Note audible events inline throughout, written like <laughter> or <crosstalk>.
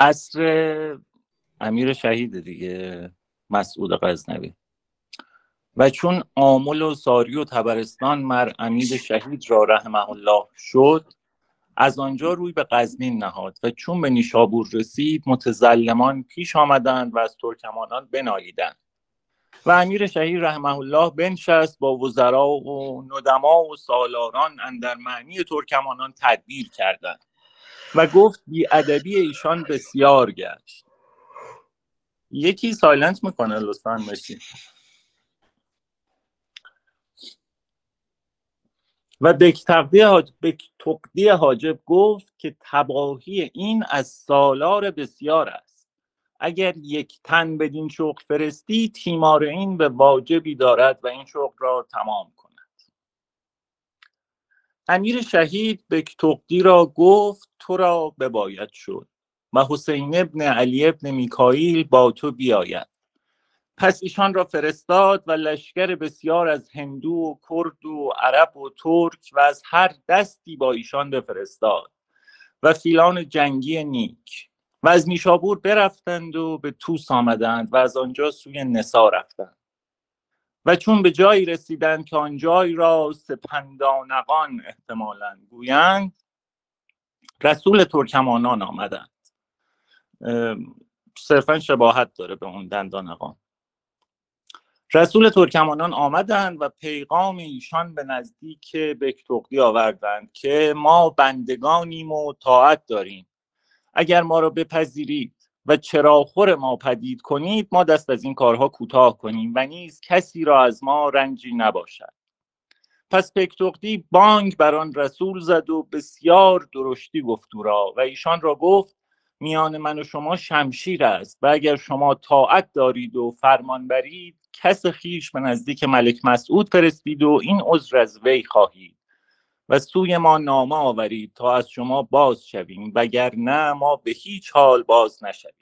عصر امیر شهید دیگه مسعود غزنوی. و چون آمل و ساری و تبرستان مر امیر شهید را رحمه الله شد از آنجا روی به قزنین نهاد و چون به نیشابور رسید متزلمان پیش آمدند و از ترکمانان بنالیدند و امیر شهید رحمه الله بنشست با وزرا و ندما و سالاران اندر معنی ترکمانان تدبیر کردند. و گفت بی ادبی ایشان بسیار گشت. یکی سایلنت می‌کنه لطفا بشین و بکتقدی حاجب گفت که تباهی این از سالار بسیار است. اگر یک تن بدین شغل فرستی تیمار این به واجبی دارد و این شغل را تمام کند. امیر شهید بکتقدی را گفت تو را بباید شد. و حسین ابن علی ابن میکائیل با تو بیاید. پس ایشان را فرستاد و لشکر بسیار از هندو و کرد و عرب و ترک و از هر دستی با ایشان بفرستاد و فیلان جنگی نیک. و از نیشابور برفتند و به توس آمدند و از آنجا سوی نسا رفتند. و چون به جایی رسیدند که آن جای را سپندانقان احتمالا گویند رسول ترکمانان آمدند. صرفا شباهت داره به اون دندانقان. رسول ترکمانان آمدند و پیغام ایشان به نزدیک بکتقدی آوردند که ما بندگانیم و طاعت داریم. اگر ما را بپذیرید و چراخور ما پدید کنید ما دست از این کارها کوتاه کنیم و نیز کسی را از ما رنجی نباشد. پس پکتقدی بانگ بر آن رسول زد و بسیار درشتی گفت او را و ایشان را گفت میان من و شما شمشیر است و اگر شما طاعت دارید و فرمان برید کس خیش به نزدیک ملک مسعود فرستید و این عذر از وی خواهید. و سوی ما نامه آورید تا از شما باز شویم وگر نه ما به هیچ حال باز نشویم.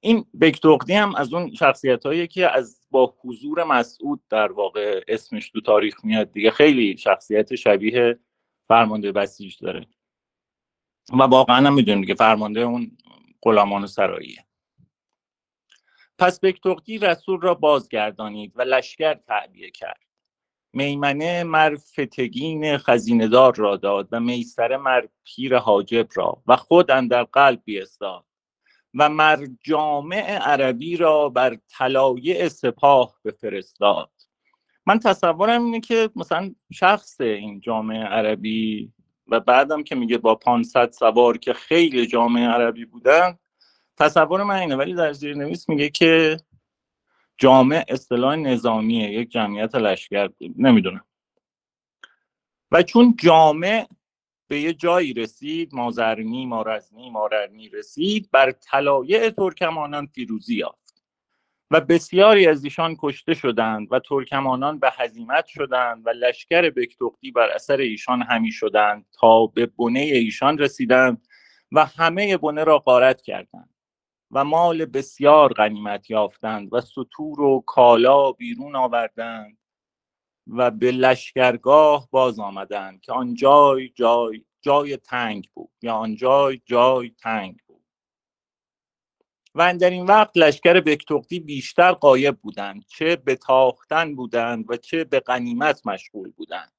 این بکتوقدی هم از اون شخصیت هایی که از با حضور مسعود در واقع اسمش تو تاریخ میاد دیگه خیلی شخصیت شبیه فرمانده بسیج داره. و واقعا هم می‌دونیم که فرمانده اون غلامان سراییه. پس بکتوقدی رسول را بازگردانید و لشکر تعبیه کرد. میمنه مر فتگین خزیندار را داد و میسره مر پیر حاجب را و خود اندر قلب بیستاد و مر جامع عربی را بر طلایع سپاه بفرستاد. من تصورم اینه که مثلا شخص این جامعه عربی و بعدم که میگه با 500 سوار که خیلی جامعه عربی بودن تصور من اینه ولی در زیر نویس میگه که جامع اصطلاح نظامیه یک جمعیت لشکر نمی‌دونم. و چون جامع به یه جایی رسید مازرنی مارزنی ماررنی رسید بر طلایع ترکمانان پیروزی یافت. و بسیاری از ایشان کشته شدند و ترکمانان به هزیمت شدند و لشکر بکتقدی بر اثر ایشان همی شدند تا به بنه ایشان رسیدند و همه بنه را غارت کردند. و مال بسیار غنیمت یافتند و سطور و کالا بیرون آوردند و به لشکرگاه باز آمدند که آن جای جای جای تنگ بود یا آن جای جای تنگ بود. و در این وقت لشکر بکتقدی بیشتر قایب بودند چه به تاختن بودند و چه به غنیمت مشغول بودند.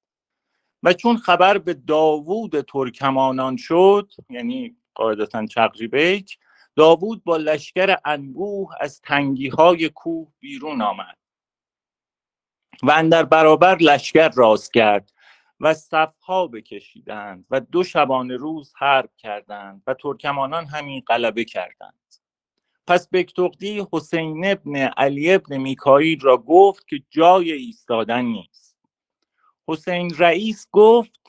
و چون خبر به داوود ترکمانان شد یعنی قاعدتا چقری بیک داوود با لشکر انبوه از تنگی های کوه بیرون آمد و اندر برابر لشکر راست کرد و صفها بکشیدند و دو شبانه روز حرب کردند و ترکمانان همین غلبه کردند. پس بکتقدی حسین ابن علی ابن میکائیل را گفت که جای ایستادن نیست. حسین رئیس گفت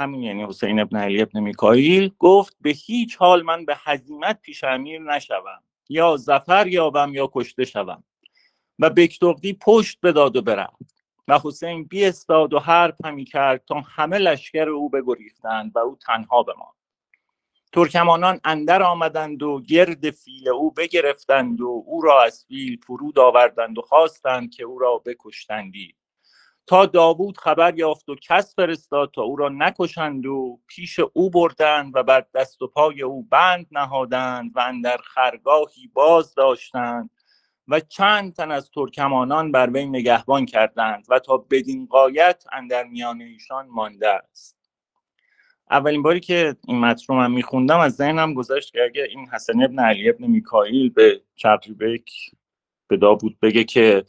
همین یعنی حسین ابن علی ابن میکائیل گفت به هیچ حال من به هزیمت پیش امیر نشوم. یا زفر یابم یا کشته شوم. و بکتقدی پشت بداد و برفت. و حسین بی استاد و حرب همی کرد تا همه لشکر او بگریختند و او تنها بماند. ترکمانان اندر آمدند و گرد فیل او بگرفتند و او را از فیل فرود آوردند و خواستند که او را بکشتندی. تا داوود خبر یافت و کس فرستاد تا او را نکشند و پیش او بردند و بر دست و پای او بند نهادند و اندر خرگاهی باز داشتند و چند تن از ترکمانان بر وی نگهبان کردند و تا بدین قایت اندر میان ایشان مانده است. اولین باری که این متن رو من میخوندم از ذهنم گذشت که اگه این حسن ابن علی ابن میکائیل به چقریبک به داوود بگه که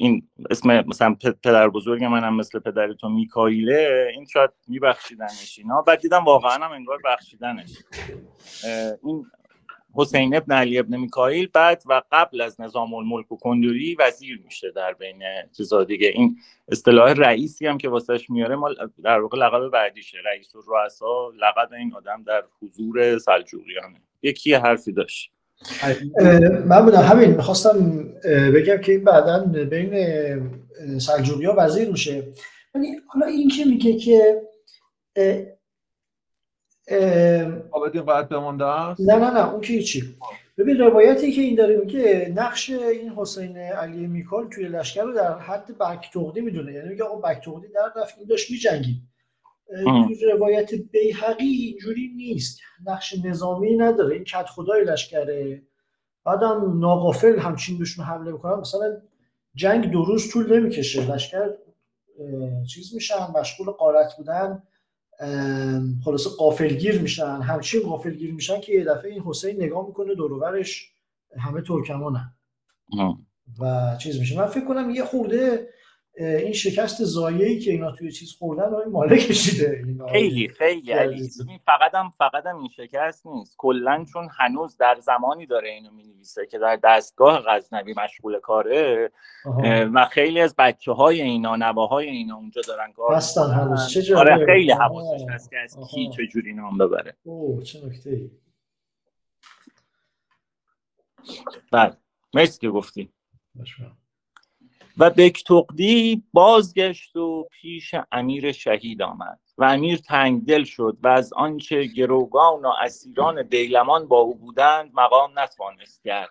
این اسم مثلا پدر بزرگ منم مثل پدر تو میکائیله این شاید میبخشیدنش اینا. بعد دیدم واقعا هم انگار بخشیدنش. این حسین ابن علی ابن میکائیل بعد و قبل از نظام الملک و کندوری وزیر میشه در بین چیزا دیگه. این اصطلاح رئیسی هم که واسهش میاره ما در واقع لقب بعدیشه. رئیس الرؤسا لقب این آدم در حضور سلجوقیانه. یکی حرفی داشت. من بودم همین می‌خواستم بگم که این بعدا بین سلجوقی وزیر میشه. ولی حالا این که میگه که آبدین قاعد بمانده است؟ نه نه نه اون که چی ببین روایتی که این داره میگه نقش این حسین علی میکال توی لشکر رو در حد بکتوغدی می‌دونه. یعنی میگه آقا بکتوغدی در رفت این داشت میجنگید. توی روایت بیحقی اینجوری نیست. نقش نظامی نداره. این کت خدای لشکره. بعدم ناقافل همچین بهشون حمله بکنن مثلا جنگ دو روز طول نمی‌کشه. لشکر چیز میشن. مشغول قارت بودن. خلاصه قافلگیر میشن. همچین قافلگیر میشن که یه دفعه این حسین نگاه می‌کنه دوروبرش همه ترکمانن. و چیز میشه. من فکر کنم یه خورده این شکست زایه‌ای که اینا توی چیز خوردن این ماله کشیده. خیلی خیلی علی فقط هم فقط هم این شکست نیست. کلا چون هنوز در زمانی داره اینو می‌نویسه که در دستگاه غزنوی مشغول کاره و خیلی از بچه های اینا نواهای اینا اونجا دارن کار هستن هنوز. چه آره خیلی حواسش هست که از کی چجوری نام ببره. اوه چه نکته بله. مرسی که گفتی. و بکتقدی بازگشت و پیش امیر شهید آمد و امیر تنگدل شد و از آنچه گروگان و اسیران دیلمان با او بودند مقام نتوانست کرد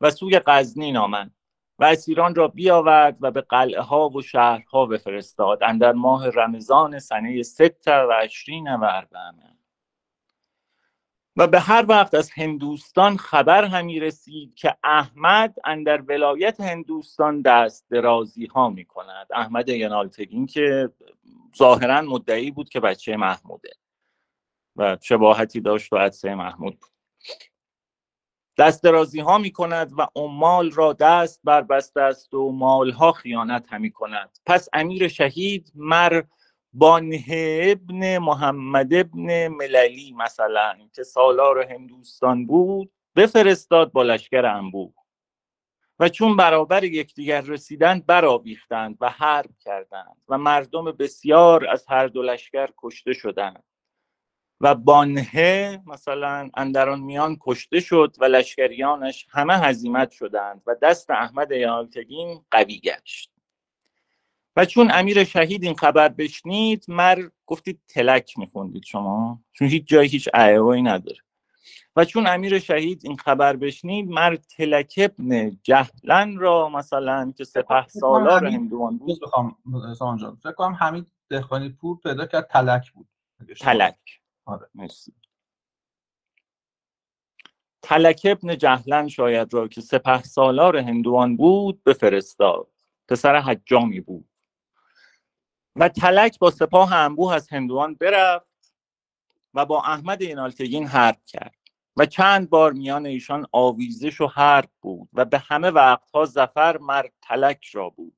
و سوی غزنین آمد و اسیران را بیاورد و به قلعه ها و شهرها بفرستاد اندر ماه رمضان سنه ست و عشرین و اربعمه. و به هر وقت از هندوستان خبر همی رسید که احمد اندر ولایت هندوستان دست درازی ها می کند. احمد ینالتگین که ظاهرا مدعی بود که بچه محموده و شباهتی داشت و عدسه محمود بود. دست درازی ها می کند و امال را دست بر بسته است و مالها خیانت همی کند. پس امیر شهید مر بانه ابن محمد ابن مللی مثلا که سالار هندوستان بود بفرستاد با لشکر انبوه. و چون برابر یکدیگر رسیدند برآویختند و حرب کردند و مردم بسیار از هر دو لشکر کشته شدند. و بانه مثلا اندران میان کشته شد و لشکریانش همه هزیمت شدند و دست احمد یالتگین قوی گشت. و چون امیر شهید این خبر بشنید مر گفتید تلک میخوندید شما چون هیچ جایی هیچ اعوایی نداره. و چون امیر شهید این خبر بشنید مر تلک ابن جهلن را مثلا که سپه سالار هندوان بود. بخوام جان فکر کنم همین دهقانی پور پیدا کرد تلک بود. تلک. آره. مرسی. تلک ابن جهلن شاید را که سپه سالار هندوان بود بفرستاد. پسر حجامی بود. و تلک با سپاه انبوه از هندوان برفت و با احمد اینالتگین حرب کرد و چند بار میان ایشان آویزش و حرب بود و به همه وقتها زفر مر تلک را بود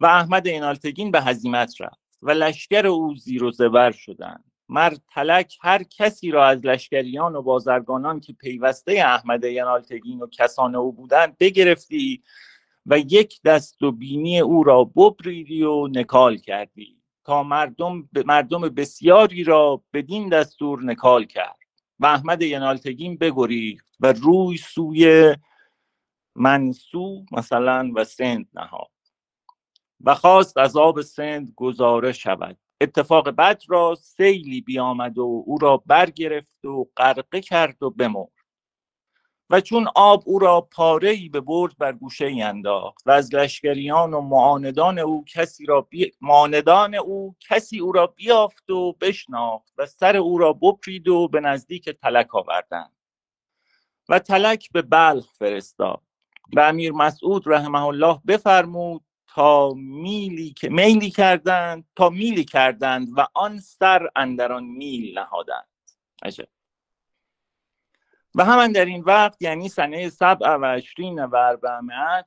و احمد اینالتگین به هزیمت رفت و لشکر او زیر و زبر شدند. مر تلک هر کسی را از لشکریان و بازرگانان که پیوسته احمد ینالتگین و کسان او بودند بگرفتی و یک دست و بینی او را ببریدی و نکال کردی تا مردم مردم بسیاری را بدین دستور نکال کرد و احمد ینالتگین بگریخت و روی سوی منسو مثلا و سند نهاد و خواست از آب سند گزاره شود. اتفاق بد را سیلی بیامد و او را برگرفت و غرقه کرد و بمرد. و چون آب او را پاره ای به برد بر گوشه ای انداخت و از لشکریان و معاندان او کسی را بی... معاندان او کسی او را بیافت و بشناخت و سر او را بپرید و به نزدیک تلک آوردند. و تلک به بلخ فرستاد و امیر مسعود رحمه الله بفرمود تا میلی که میلی کردند تا میلی کردند و آن سر اندران میل نهادند. عجب! و همان در این وقت یعنی سنه سبع و عشرین و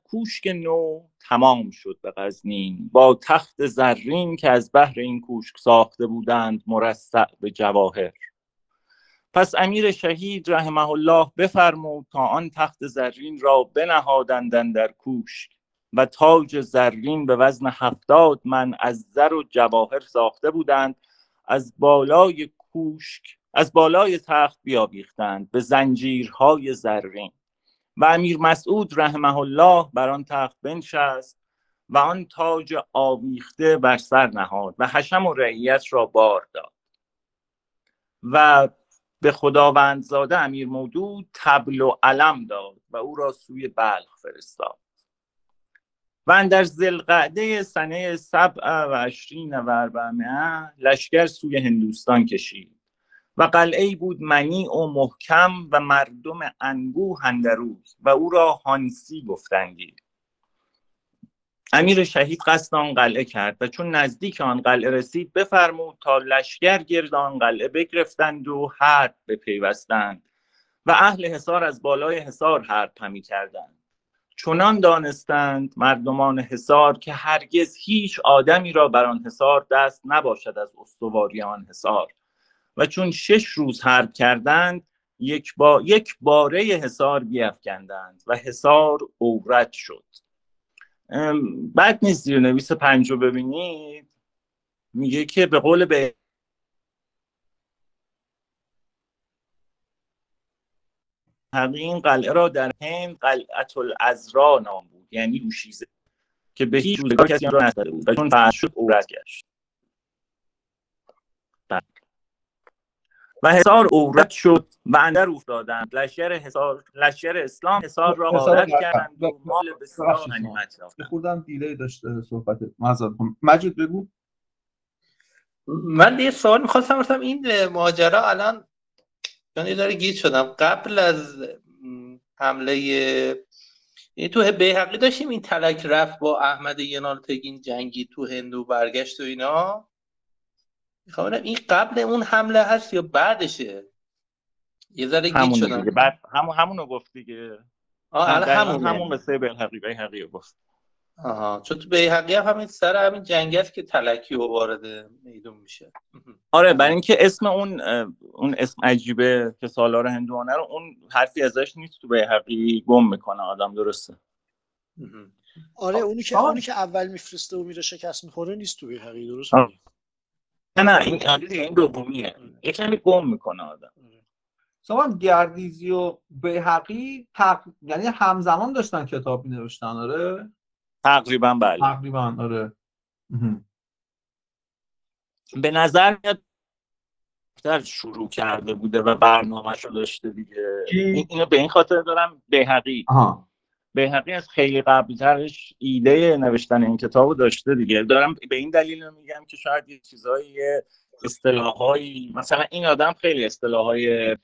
کوشک نو تمام شد به غزنین. با تخت زرین که از بهر این کوشک ساخته بودند مرصع به جواهر. پس امیر شهید رحمه الله بفرمود تا آن تخت زرین را بنهادندن در کوشک و تاج زرین به وزن هفتاد من از زر و جواهر ساخته بودند. از بالای کوشک از بالای تخت بیاویختند به زنجیرهای زرین. و امیر مسعود رحمه الله بر آن تخت بنشست و آن تاج آویخته بر سر نهاد و حشم و رعیت را بار داد. و به خداوندزاده امیر مودود تبل و علم داد و او را سوی بلخ فرستاد. و در زلقعده سنه سبع و عشرین و لشکر سوی هندوستان کشید. و قلعه بود منی و محکم و مردم انبوه اندروز و او را هانسی گفتندی امیر شهید قصد آن قلعه کرد و چون نزدیک آن قلعه رسید بفرمود تا لشکر گرد آن قلعه بگرفتند و حرب بپیوستند و اهل حصار از بالای حصار حرب همی کردند. چنان دانستند مردمان حصار که هرگز هیچ آدمی را بر آن حصار دست نباشد از استواری آن حصار. و چون شش روز حرب کردند یک, با... یک باره حصار بیافکندند و حصار عورت شد. بعد نیست زیر نویس پنج رو ببینید. میگه که به قول به این قلعه را در هند قلعت الازرا نام بود. یعنی دوشیزه که به هیچ روزگار کسی را نزده بود و چون فرش شد عورت گشت. و حصار عورت شد و اندر افتادند. لشکر حصار لشکر اسلام حصار را غارت کردند و مال بسیار غنیمت یافتند. خوردم دیلی داشته صحبت مزاد مجید بگو. من یه سوال می‌خواستم بپرسم این ماجرا الان یعنی داره گیت شدم. قبل از حمله یعنی تو بیحقی داشتیم این تلک رفت با احمد ینالتگین جنگی تو هندو برگشت و اینا. می‌خوام این قبل اون حمله هست یا بعدشه؟ یه ذره گیت شدم دیگه. بعد همون همونو گفت دیگه. آه الان همون همون قصه بیحقی بیحقی گفت. آها. چون تو بیحقی هم همین سر همین جنگ است که تلکی و وارد میدون میشه. <laughs> آره برای اینکه اسم اون اون اسم عجیبه که سالار هندوانه رو اون حرفی ازش نیست تو بیحقی گم می‌کنه آدم درسته؟ آره اونی که اونی که اول میفرسته و میره شکست می‌خوره نیست تو بیحقی درست نه نه این این دومیه. یه کمی گم می‌کنه آدم. سوال گردیزی و بیحقی تق... یعنی همزمان داشتن کتاب می نوشتن آره؟ تقریبا بله. تقریبا آره. به نظر میاد شروع کرده بوده و برنامهش رو داشته دیگه. اینو به این خاطر دارم بیحقی. بیحقی از خیلی قبلترش ایده نوشتن این کتاب رو داشته دیگه. دارم به این دلیل میگم که شاید یه چیزایی اصطلاحایی مثلا این آدم خیلی اصطلاحهای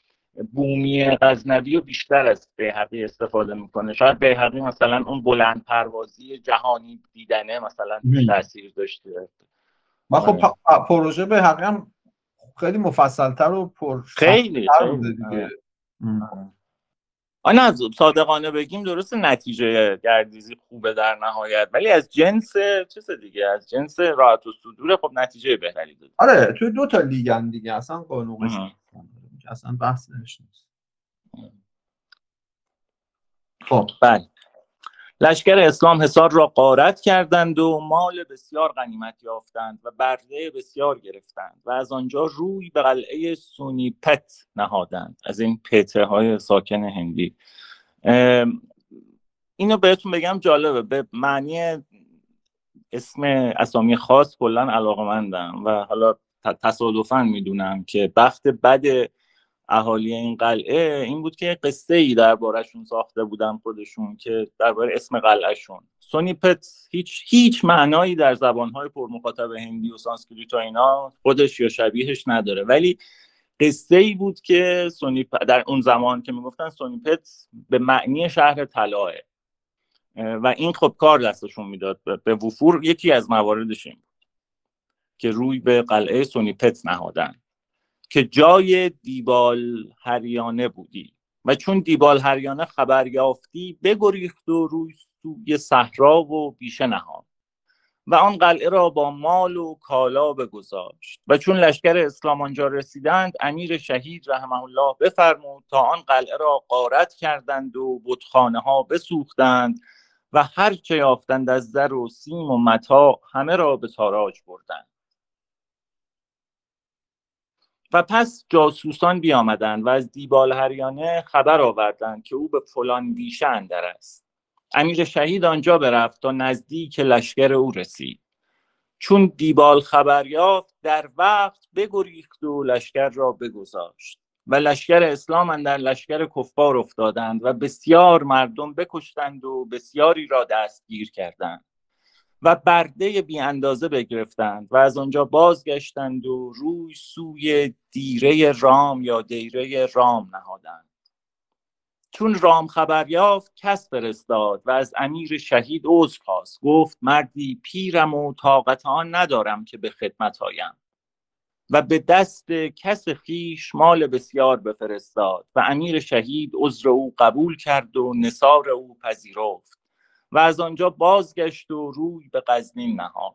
بومی غزنوی و بیشتر از بیحقی استفاده می‌کنه. شاید بیحقی مثلا اون بلند پروازی جهانی دیدنه مثلا تاثیر داشته. و خب پروژه بیحقی هم خیلی مفصلتر و پر خیلی, خیلی. دیگه. آن از صادقانه بگیم درست نتیجه گردیزی خوبه در نهایت ولی از جنس چیز دیگه از جنس راحت و صدور خب نتیجه بهتری داد آره توی دو تا لیگن دیگه اصلا قانونش اصلا بحث نیست خب. بله. لشکر اسلام حصار را قارت کردند و مال بسیار غنیمت یافتند و برده بسیار گرفتند و از آنجا روی به قلعه سونیپت نهادند. از این پته های ساکن هندی. اینو بهتون بگم جالبه. به معنی اسم اسامی خاص کلا علاقه مندم و حالا تصادفا می‌دونم که بخت بد اهالی این قلعه این بود که قصه ای درباره‌شون ساخته بودن خودشون که درباره اسم قلعه‌شون. سونیپت هیچ هیچ معنایی در زبانهای پرمخاطب هندی و سانسکریت و اینا خودش یا شبیهش نداره. ولی قصه ای بود که سونیپ در اون زمان که می‌گفتن سونیپت به معنی شهر طلاه و این خب کار دستشون می‌داد. به وفور یکی از مواردش این بود که روی به قلعه سونیپت نهادن. که جای دیبال هریانه بودی و چون دیبال هریانه خبر یافتی بگریخت و روی سوی صحرا و بیشه نهاد و آن قلعه را با مال و کالا بگذاشت و چون لشکر اسلام آنجا رسیدند امیر شهید رحمه الله بفرمود تا آن قلعه را قارت کردند و بتخانه ها بسوختند و هر چه یافتند از زر و سیم و متا همه را به تاراج بردند. و پس جاسوسان بیامدند و از دیبال هریانه خبر آوردند که او به فلان بیشه اندر است. امیر شهید آنجا برفت تا نزدیک لشکر او رسید. چون دیبال خبر یافت در وقت بگریخت و لشکر را بگذاشت و لشکر اسلام در لشکر کفار افتادند و بسیار مردم بکشتند و بسیاری را دستگیر کردند. و برده بی اندازه بگرفتند و از آنجا بازگشتند و روی سوی دیره رام یا دیره رام نهادند. چون رام خبر یافت کس فرستاد و از امیر شهید عذر خواست. گفت مردی پیرم و طاقت آن ندارم که به خدمت آیم. و به دست کس خیش مال بسیار بفرستاد و امیر شهید عذر او قبول کرد و نصار او پذیرفت. و از آنجا بازگشت و روی به قزنین نهاد.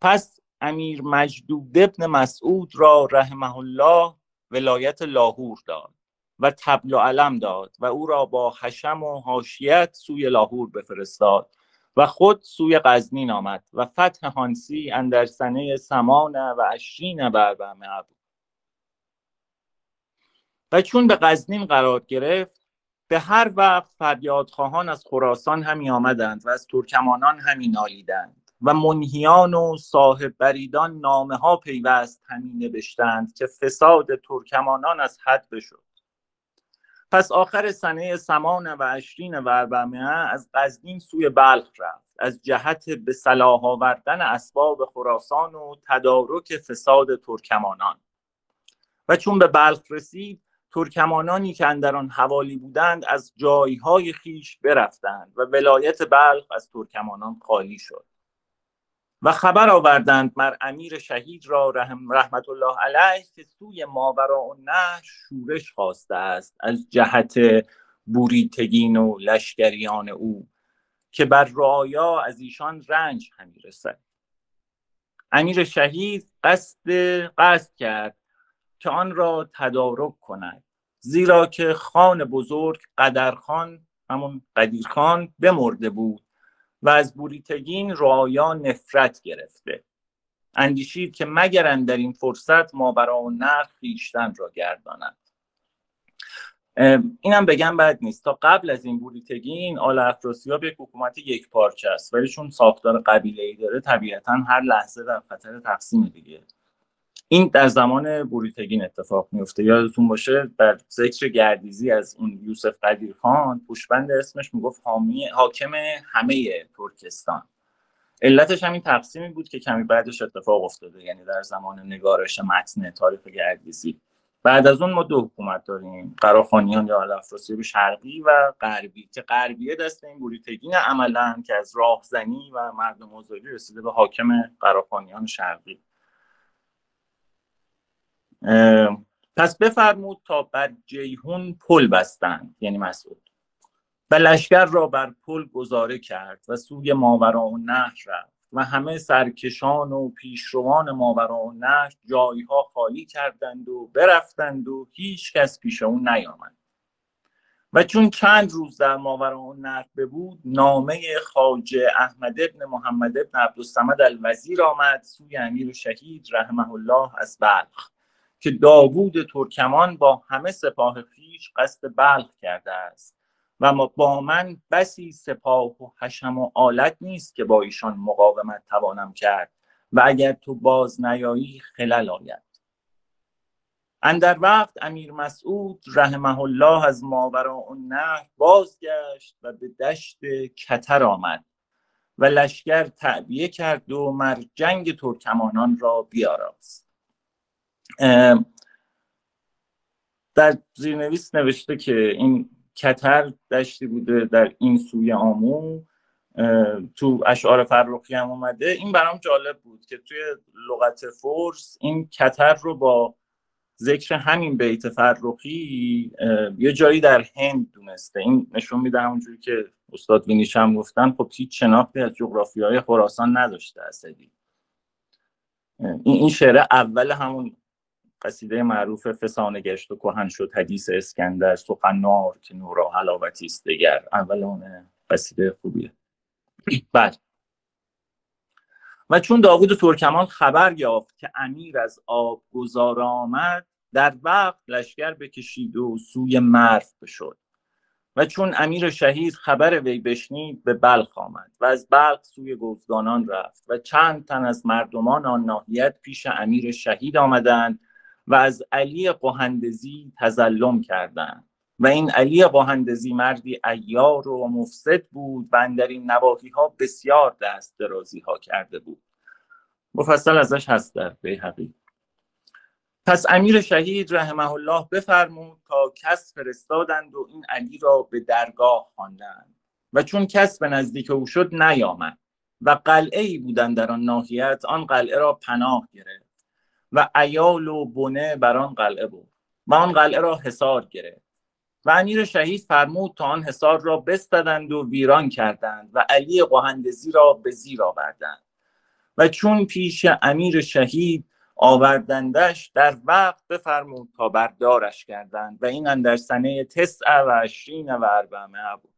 پس امیر مجدود ابن مسعود را رحمه الله ولایت لاهور داد و تبل و علم داد و او را با حشم و حاشیت سوی لاهور بفرستاد و خود سوی قزنین آمد و فتح هانسی اندر سنه سمان و اشرین بربمه بود. و چون به قزنین قرار گرفت به هر وقت فریادخواهان از خراسان همی آمدند و از ترکمانان همی نالیدند و منهیان و صاحب بریدان نامه ها پیوست همی نوشتند که فساد ترکمانان از حد بشد. پس آخر سنه سمان و اشرین و از قزوین سوی بلخ رفت. از جهت به صلاح آوردن اسباب خراسان و تدارک فساد ترکمانان. و چون به بلخ رسید ترکمانانی که در آن حوالی بودند از جایهای خیش برفتند و ولایت بلخ از ترکمانان خالی شد. و خبر آوردند مر امیر شهید را رحم رحمت الله علیه که سوی ماورا و نه شورش خواسته است از جهت بوریتگین و لشکریان او که بر رعایا از ایشان رنج همی رسد. امیر شهید قصد قصد کرد که آن را تدارک کند زیرا که خان بزرگ قدرخان همون قدیرخان بمرده بود و از بوریتگین رعایا نفرت گرفته. اندیشید که مگر در این فرصت ما برا نر خیشتن را گرداند. اینم بگم بد نیست. تا قبل از این بوریتگین آل افراسیاب یک حکومت یک پارچه است ولی چون ساختار قبیله ای داره طبیعتا هر لحظه در خطر تقسیم دیگه. این در زمان بوریتگین اتفاق میفته یادتون باشه در ذکر گردیزی از اون یوسف قدیر خان پوشبند اسمش می‌گفت حامی حاکم همه ترکستان. علتش همین تقسیمی بود که کمی بعدش اتفاق افتاده یعنی در زمان نگارش متن تاریخ گردیزی. بعد از اون ما دو حکومت داریم قراخانیان یا افراسیاب شرقی و غربی که غربیه دست این بوریتگین عملا که از راهزنی و مردم آزادی رسیده به حاکم قراخانیان شرقی. پس بفرمود تا بر جیهون پل بستند یعنی مسعود. و لشکر را بر پل گذاره کرد و سوی ماورا و نهر رفت و همه سرکشان و پیشروان ماورا و نهر جایها خالی کردند و برفتند و هیچ کس پیش اون نیامد. و چون چند روز در ماورا و نهر ببود نامه خاجه احمد ابن محمد ابن عبدالصمد الوزیر آمد سوی امیر شهید رحمه الله از بلخ. که داوود ترکمان با همه سپاه خیش قصد بلخ کرده است و با من بسی سپاه و حشم و آلت نیست که با ایشان مقاومت توانم کرد و اگر تو باز نیایی خلل آید. اندر وقت امیر مسعود رحمه الله از ماورا اون نه بازگشت و به دشت کتر آمد و لشکر تعبیه کرد و مر جنگ ترکمانان را بیاراست. در زیرنویس نوشته که این کتر دشتی بوده در این سوی آمو تو اشعار فرخی هم اومده. این برام جالب بود که توی لغت فورس این کتر رو با ذکر همین بیت فرخی یه جایی در هند دونسته. این نشون میده همونجوری که استاد وینیش هم گفتن خب هیچ شناختی از جغرافی های خراسان نداشته اسدی این شعر اول همون قصیده معروف فسانه گشت و کهن شد حدیث اسکندر سخن نار که نورا حلاوتی است دگر. اول اون قصیده خوبیه. بعد و چون داوود ترکمان خبر یافت که امیر از آب گذار آمد در وقت لشکر بکشید و سوی مرو بشد. و چون امیر شهید خبر وی بشنید به بلخ آمد و از بلخ سوی گوزگانان رفت و چند تن از مردمان آن ناحیت پیش امیر شهید آمدند و از علی قهندزی تزلم کردند. و این علی قهندزی مردی ایار و مفسد بود و در این نواحی ها بسیار دست درازی ها کرده بود. مفصل ازش هست در بیهقی. پس امیر شهید رحمه الله بفرمود تا کس فرستادند و این علی را به درگاه خواندند. و چون کس به نزدیک او شد نیامد و قلعه ای بودند در آن ناحیت آن قلعه را پناه گرفت. و ایال و بنه بر آن قلعه بود. و آن قلعه را حصار گرفت. و امیر شهید فرمود تا آن حصار را بستدند و ویران کردند و علی قهندزی را به زیر آوردند. و چون پیش امیر شهید آوردندش در وقت بفرمود تا بردارش کردند و این در سنه تسع و عشرین و اربعمه بود.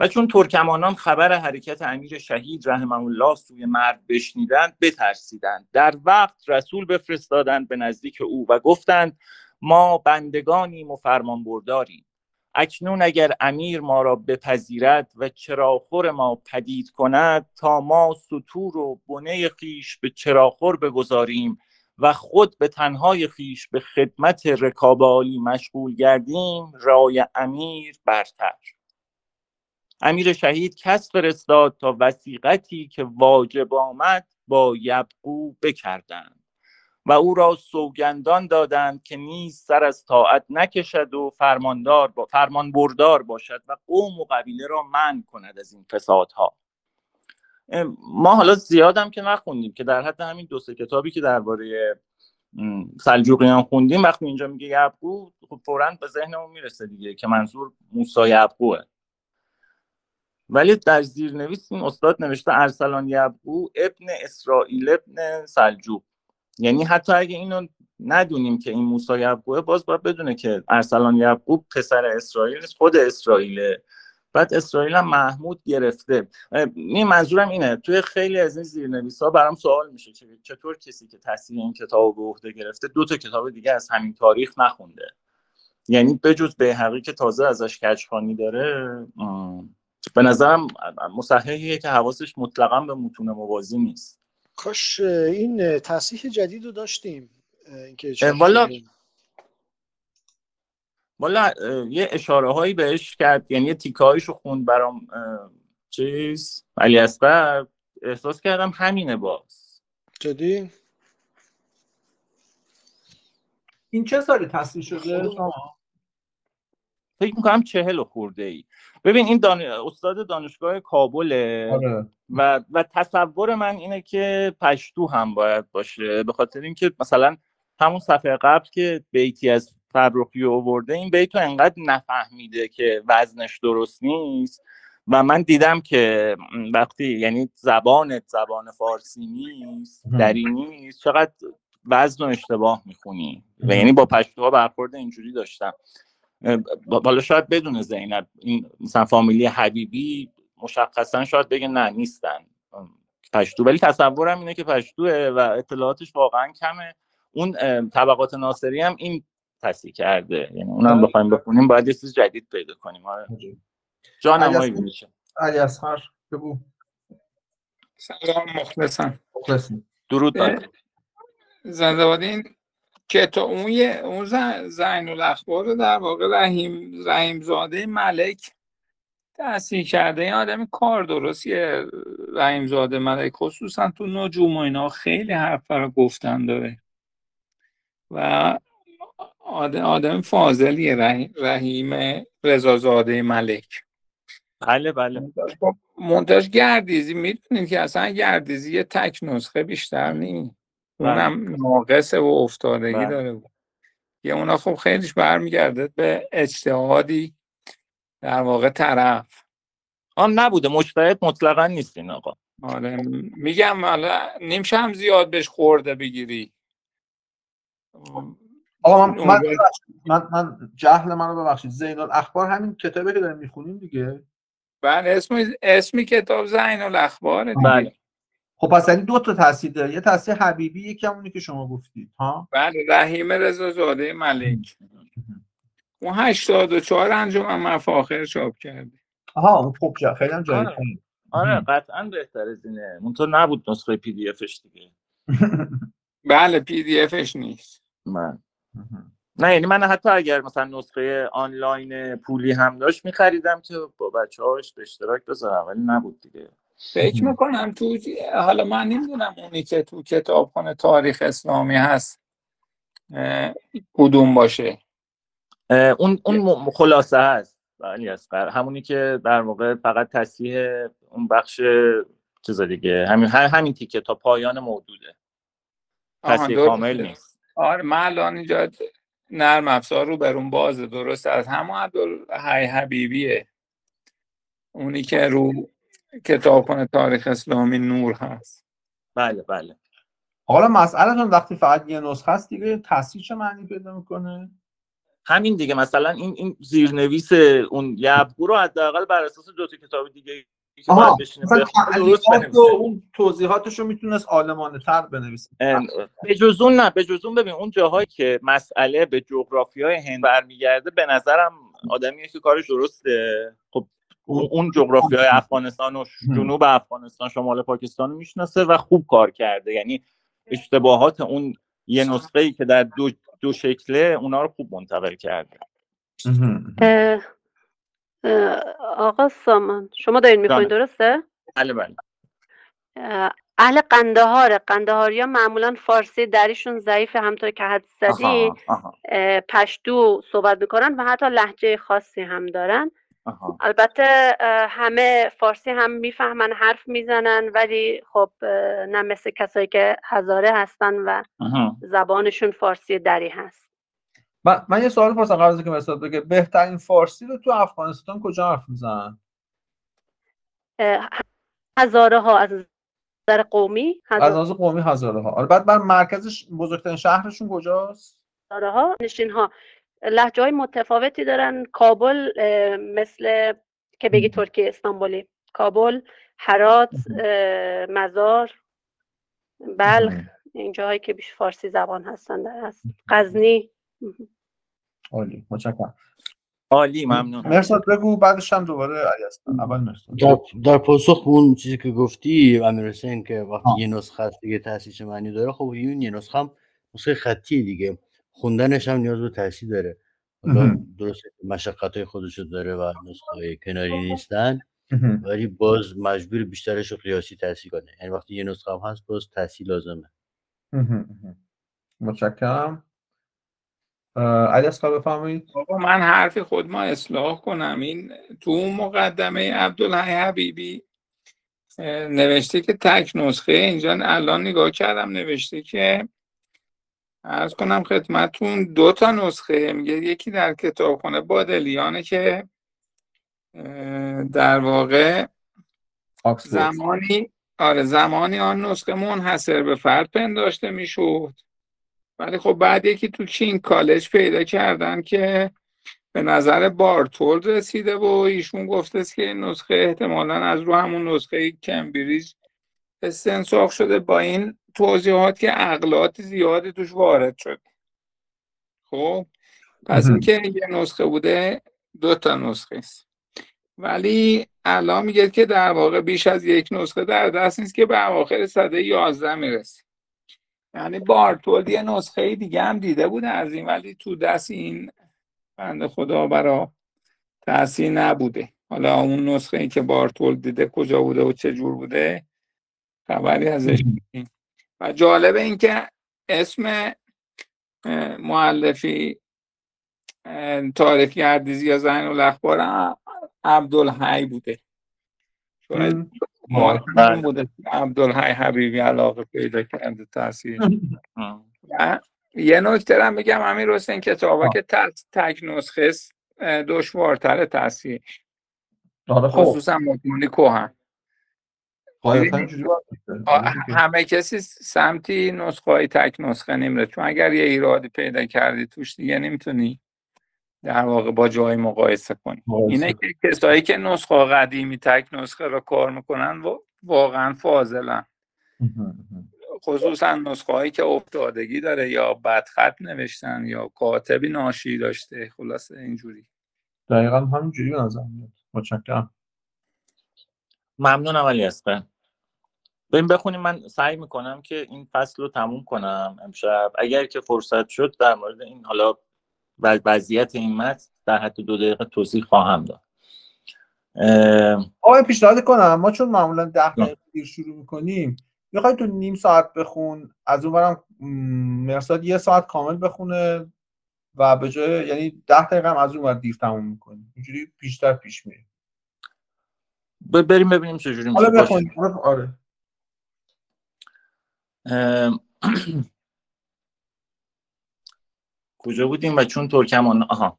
و چون ترکمانان خبر حرکت امیر شهید رحمه الله سوی مرد بشنیدند بترسیدند. در وقت رسول بفرستادند به نزدیک او و گفتند ما بندگانیم و فرمان برداریم اکنون اگر امیر ما را بپذیرد و چراخور ما پدید کند تا ما سطور و بنه خیش به چراخور بگذاریم و خود به تنهای خیش به خدمت رکابالی مشغول گردیم رای امیر برتر. امیر شهید کس فرستاد تا وسیقتی که واجب آمد با یبقو بکردند و او را سوگندان دادند که نیز سر از طاعت نکشد و فرماندار با فرمان بردار باشد و قوم و قبیله را من کند از این فسادها. ما حالا زیادم که نخوندیم که در حد همین دو سه کتابی که درباره سلجوقیان خوندیم وقتی اینجا میگه یعقوب خب فورا به ذهنمون می‌رسه دیگه که منظور موسی یعقوبه ولی در زیرنویس این استاد نوشته ارسلان یعقوب ابن اسرائیل ابن سلجوق. یعنی حتی اگه اینو ندونیم که این موسی یعقوبه باز باید بدونه که ارسلان یعقوب پسر اسرائیل خود اسرائیله. بعد اسرائیل هم محمود گرفته. این منظورم اینه توی خیلی از این زیرنویس ها برام سوال میشه که چطور کسی که تصحیح این کتاب به عهده گرفته دو تا کتاب دیگه از همین تاریخ نخونده؟ یعنی بجز به حقیقی که تازه ازش کچخانی داره به نظرم مصححیه که حواسش مطلقا به متون موازی نیست. کاش این تصحیح جدید رو داشتیم اینکه والا والا یه اشاره هایی بهش کرد یعنی یه تیکه رو خوند برام چیز علی اصغر. احساس کردم همینه باز. جدی؟ این چه سالی تصحیح شده؟ فکر می‌کنم چهل خورده ای ببین این دان... استاد دانشگاه کابله آره. و و تصور من اینه که پشتو هم باید باشه به خاطر اینکه مثلا همون صفحه قبل که بیتی از فرخی آورده این بیتو انقدر نفهمیده که وزنش درست نیست. و من دیدم که وقتی یعنی زبانت زبان فارسی نیست دری نیست چقدر وزن و اشتباه می‌خونی. و یعنی با پشتوها برخورد اینجوری داشتم. بالا شاید بدون زینب این مثلا فامیلی حبیبی مشخصا شاید بگه نه نیستن. پشتو. ولی تصورم اینه که پشتوه و اطلاعاتش واقعا کمه. اون طبقات ناصری هم این تصحیح کرده. یعنی اونم بخوایم بخونیم باید یه چیز جدید پیدا کنیم. آره. جانم های میشه. علی اصغر بگو. سلام مخلصم. درود بر زنده بادین کتاب اون یه اون زین الاخبار رو در واقع رحیم رحیم زاده ملک تحصیل کرده. این آدم کار درستیه. رحیم زاده ملک خصوصا تو نجوم و اینا خیلی حرف رو گفتن داره. و آدم, آدم فاضلیه. رحیم رضازاده ملک. بله بله. منتاج گردیزی. می‌دونید که اصلا گردیزی یه تک نسخه بیشتر نیست. اونم بله. ناقصه و افتادگی بله. داره. یه اونا خب خیلیش برمیگرده به اجتهادی در واقع طرف. آن نبوده. مجتهد مطلقا نیست این آقا. آره. میگم حالا نمیشه هم زیاد بهش خورده بگیری. آقا من من, من, من جهل منو ببخشید. زین الاخبار همین کتابی که داریم می‌خونیم دیگه. بله اسم اسمی کتاب زین الاخبار بله. خب پس یعنی دو تا تاثیر داره. یه تاثیر حبیبی یکی همونی که شما گفتید ها؟ بله رحیم رضا زاده ملک. اون 84 انجام مفاخر چاپ کرده. آها اون خوب خیلی هم جالب. آره, آره قطعا بهتر از اینه تو نبود نسخه پی دی افش دیگه. <laughs> بله پی دی افش نیست. من. نه یعنی من حتی اگر مثلا نسخه آنلاین پولی هم داشت میخریدم که با بچه هاش به اشتراک بذارم ولی نبود دیگه. فکر می‌کنم تو حالا من نمی‌دونم اونی که تو کتابخانه تاریخ اسلامی هست کدوم باشه. اون اون خلاصه هست. ولی اصغر همونی که در واقع فقط تصحیح اون بخش چیز دیگه. همین همین تیکه تا پایان موجوده. تصحیح کامل نیست. آره من الان اینجا نرم افزار رو بر اون بازه. درست از همون عبدالحی حبیبیه. اونی که رو کتابخانه تاریخ اسلامی نور هست. بله بله. حالا مسئله وقتی فقط یه نسخه هست دیگه تصحیح چه معنی پیدا می‌کنه؟ همین دیگه مثلا این این زیرنویس اون یبگو رو حداقل بر اساس دو تا کتاب دیگه آها اون توضیحاتش رو می‌تونست آلمانه تر بنویسه. به جزون نه به جزون ببین اون جاهایی که مسئله به جغرافی های هند برمیگرده به نظرم آدمیه که کارش درسته. خب اون جغرافی های افغانستان و جنوب افغانستان شمال پاکستان رو می‌شناسه و خوب کار کرده. یعنی اشتباهات اون یه نسخه ای که در دو, دو شکله اونا رو خوب منتقل کرده. آقا سامان شما دارین می‌خواین درسته؟ بله بله. اهل قندهار قندهاری ها معمولا فارسی دریشون ضعیف همطور که حد زدی. پشتو صحبت می‌کنن و حتی لحجه خاصی هم دارن. البته همه فارسی هم می‌فهمن حرف می‌زنن ولی خب نه مثل کسایی که هزاره هستن و زبانشون فارسی دری هست. من, من یه سوال پرسم قبل که مثلا بگه بهترین فارسی رو تو افغانستان کجا حرف می‌زنن؟ هزاره ها از نظر قومی از نظر قومی هزاره ها آره بعد بر مرکزش بزرگترین شهرشون کجاست؟ هزاره ها نشین ها لحجه های متفاوتی دارن. کابل مثل که بگی ترکیه استانبولی. کابل هرات مزار بلخ اینجاهایی که بیش فارسی زبان هستن در هست. غزنی. عالی. متشکرم. عالی ممنون. مرساد بگو بعدش هم دوباره اول مرساد. در, در پاسخ اون چیزی که گفتی امیر حسین که وقتی یه نسخه هست دیگه تحصیل معنی داره خب این یه نسخه هم نسخه خطی دیگه. خوندنش هم نیاز به تحصیل داره. حالا درست مشقت های خودشو داره و نسخه کناری نیستن ولی باز مجبور بیشترش رو قیاسی تحصیل کنه. یعنی وقتی یه نسخه هم هست باز تحصیل لازمه. متشکرم. علی اسقر بفرمایید. من حرف خود ما اصلاح کنم. این تو اون مقدمه عبدالحی حبیبی نوشته که تک نسخه اینجا الان نگاه کردم نوشته که ارز کنم خدمتون دو تا نسخه. میگه یکی در کتابخانه بادلیانه که در واقع زمانی آره زمانی آن نسخه منحصر به فرد پنداشته می‌شد. ولی خب بعد یکی تو کینگ کالج پیدا کردن که به نظر بارتولد رسیده و ایشون گفته که این نسخه احتمالا از رو همون نسخه کمبریج استنساخ شده با این توضیحات که عقلات زیادی توش وارد شد. خب پس اینکه یه نسخه بوده دو تا نسخه است. ولی الان میگه که در واقع بیش از یک نسخه در دست نیست که به اواخر صده 11 می‌رسه. یعنی بارتولد یه نسخه دیگه هم دیده بود از این ولی تو دست این بند خدا برا تاثیر نبوده. حالا اون نسخه ای که بارتولد دیده کجا بوده و چه جور بوده خبری ازش و جالب این که اسم معلفی تاریخ گردیزی یا زن الاخبار عبدالحی بوده. شاید بله. بوده. عبدالحی حبیبی علاقه پیدا کرده تاثیر. یه نکته هم بگم امیر حسین کتابا که تک نسخه دشوارتر تاثیر. آره خب. خصوصا مضمون کوهن. همه کسی سمتی نسخه های تک نسخه نمیره چون اگر یه ایرادی پیدا کردی توش دیگه نمی‌تونی در واقع با جای مقایسه کنی. اینه که کسایی که نسخه قدیمی تک نسخه رو کار می‌کنن واقعا فاضلن. خصوصا نسخه هایی که افتادگی داره یا بدخط نوشتن یا کاتبی ناشی داشته. خلاصه اینجوری. دقیقا همینجوری به نظر میاد. متشکرم. ممنونم علی اسقر. بریم بخونیم. من سعی می‌کنم که این فصل رو تموم کنم امشب. اگر که فرصت شد در مورد این حالا وضعیت این متن در حد دو دقیقه توضیح خواهم داد. آقای پیشنهاد کنم. ما چون معمولا ده دقیقه دیر شروع می‌کنیم می‌خوای تو نیم ساعت بخون از اون برم مرساد یه ساعت کامل بخونه و به جای یعنی ده دقیقه هم از اون بر دیر تموم می‌کنیم اینجوری بیشتر پیش میریم بریم ببینیم چجوری میشه. حالا بخونیم. آره. <clears throat> کجا بودیم و چون ترکمان؟ آها.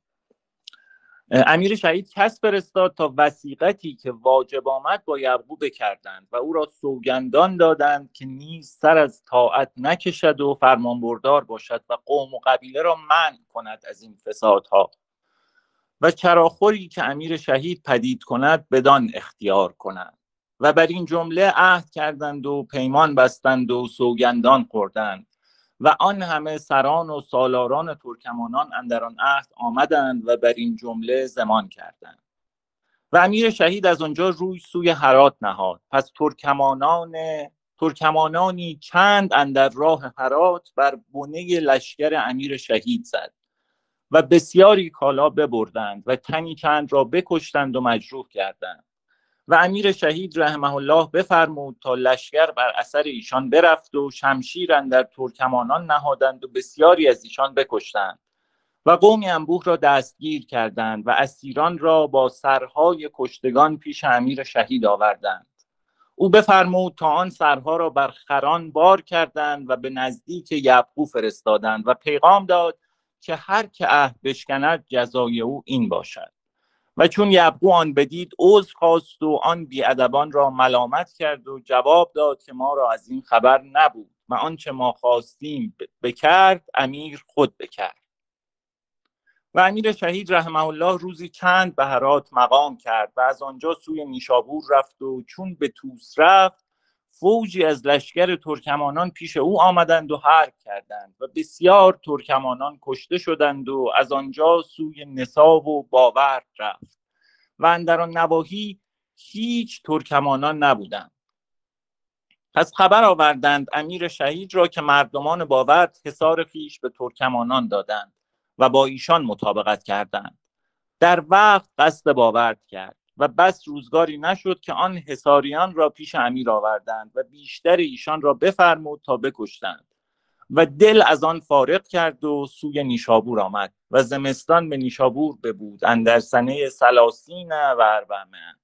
امیر شهید کس فرستاد تا وسیقتی که واجب آمد با یعقوب بکردند و او را سوگندان دادند که نیز سر از طاعت نکشد و فرمانبردار باشد و قوم و قبیله را منع کند از این فسادها و چراخوری که امیر شهید پدید کند بدان اختیار کند و بر این جمله عهد کردند و پیمان بستند و سوگندان خوردند و آن همه سران و سالاران ترکمانان اندر آن عهد آمدند و بر این جمله زمان کردند. و امیر شهید از آنجا روی سوی هرات نهاد. پس ترکمانان ترکمانانی چند اندر راه هرات بر بنه لشکر امیر شهید زد و بسیاری کالا ببردند و تنی چند را بکشتند و مجروح کردند. و امیر شهید رحمه الله بفرمود تا لشکر بر اثر ایشان برفت و شمشیر در ترکمانان نهادند و بسیاری از ایشان بکشتند و قومی انبوه را دستگیر کردند و اسیران را با سرهای کشتگان پیش امیر شهید آوردند. او بفرمود تا آن سرها را بر خران بار کردند و به نزدیک یعقوب فرستادند و پیغام داد که هر که عهد بشکند جزای او این باشد. و چون یبقو آن بدید عذر خواست و آن بیادبان را ملامت کرد و جواب داد که ما را از این خبر نبود و آنچه ما خواستیم بکرد امیر خود بکرد. و امیر شهید رحمه الله روزی چند به هرات مقام کرد و از آنجا سوی نیشابور رفت و چون به توس رفت فوجی از لشکر ترکمانان پیش او آمدند و حرب کردند و بسیار ترکمانان کشته شدند و از آنجا سوی نصاب و باورد رفت و در آن نواحی هیچ ترکمانان نبودند. پس خبر آوردند امیر شهید را که مردمان باورد حصار خیش به ترکمانان دادند و با ایشان مطابقت کردند. در وقت قصد باورد کرد. و بس روزگاری نشد که آن حساریان را پیش امیر آوردند و بیشتر ایشان را بفرمود تا بکشتند. و دل از آن فارغ کرد و سوی نیشابور آمد و زمستان به نیشابور ببود اندر سنه سلاسین و اربعمه.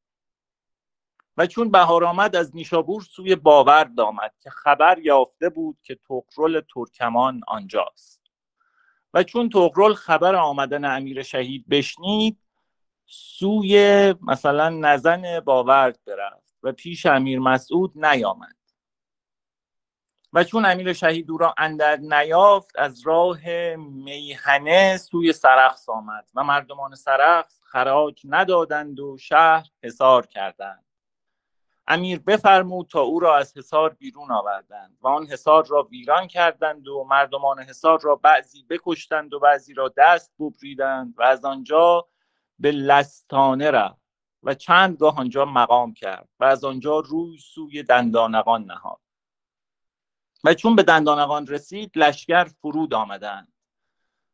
و چون بهار آمد از نیشابور سوی باورد آمد که خبر یافته بود که تقرل ترکمان آنجاست. و چون تقرل خبر آمدن امیر شهید بشنید سوی مثلا نزن باورد برفت و پیش امیر مسعود نیامد. و چون امیر شهید او را اندر نیافت از راه میهنه سوی سرخس آمد و مردمان سرخس خراج ندادند و شهر حصار کردند. امیر بفرمود تا او را از حصار بیرون آوردند و آن حصار را ویران کردند و مردمان حصار را بعضی بکشتند و بعضی را دست ببریدند و از آنجا به لستانه رفت و چند گاه آنجا مقام کرد و از آنجا روی سوی دندانقان نهاد. و چون به دندانقان رسید لشکر فرود آمدند.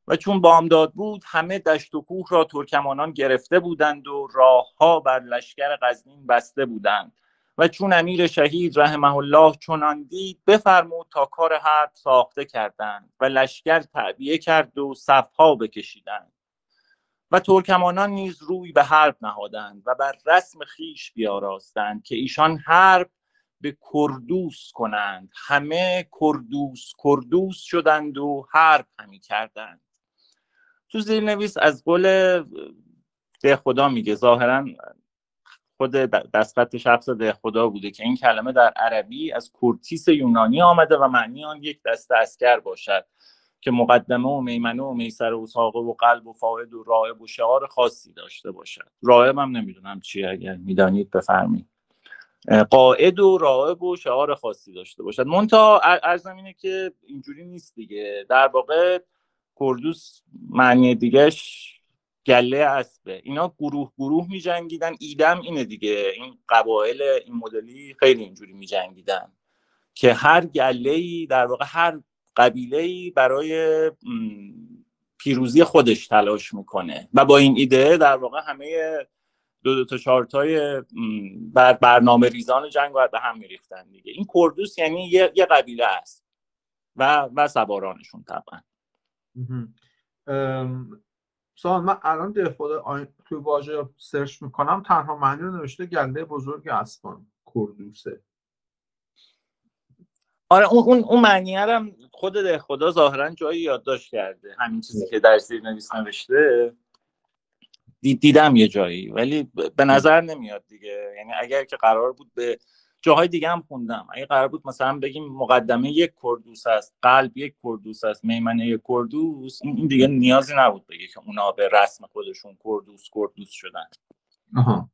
و چون بامداد بود همه دشت و کوه را ترکمانان گرفته بودند و راهها بر لشکر غزنین بسته بودند. و چون امیر شهید رحمه الله چنان دید بفرمود تا کار حرب ساخته کردند و لشکر تعبیه کرد و صفها بکشیدند. و ترکمانان نیز روی به حرب نهادند و بر رسم خیش بیاراستند که ایشان حرب به کردوس کنند. همه کردوس کردوس شدند و حرب همی کردند. تو زیر نویس از قول دهخدا میگه. ظاهرا خود دستخط شخص دهخدا بوده که این کلمه در عربی از کورتیس یونانی آمده و معنی آن یک دسته عسکر باشد. که مقدمه و میمنه و میسره و ساقه و قلب و قائد و رائب و شعار خاصی داشته باشد. رائب هم نمی‌دونم چیه اگر می‌دانید بفرمایید. قائد و رائب و شعار خاصی داشته باشد. منتها عرضم اینه که اینجوری نیست دیگه. در واقع کردوس معنی دیگهش گله اسبه. اینا گروه گروه می جنگیدن ایدم اینه دیگه. این قبایل این مدلی خیلی اینجوری می جنگیدن که هر گله ای در واقع هر قبیله ای برای پیروزی خودش تلاش می‌کنه. و با این ایده در واقع همه دو دو تا چارتای بر برنامه ریزان جنگ باید به هم میریختن دیگه. این کردوس یعنی یه, قبیله است و و سوارانشون طبعا. سوال من الان ده خود تو واژه سرچ می‌کنم تنها معنی رو نوشته گله بزرگ اسبان کردوسه. آره اون اون اون معنی هم خود ده خدا ظاهرا جایی یادداشت کرده. همین چیزی که در زیر نویس نوشته دیدم یه جایی ولی به نظر نمیاد دیگه. یعنی اگر که قرار بود به جاهای دیگه هم خوندم. اگه قرار بود مثلا بگیم مقدمه یک کردوس است قلب یک کردوس است میمنه یک کردوس این دیگه نیازی نبود بگه که اونا به رسم خودشون کردوس کردوس شدن. آها.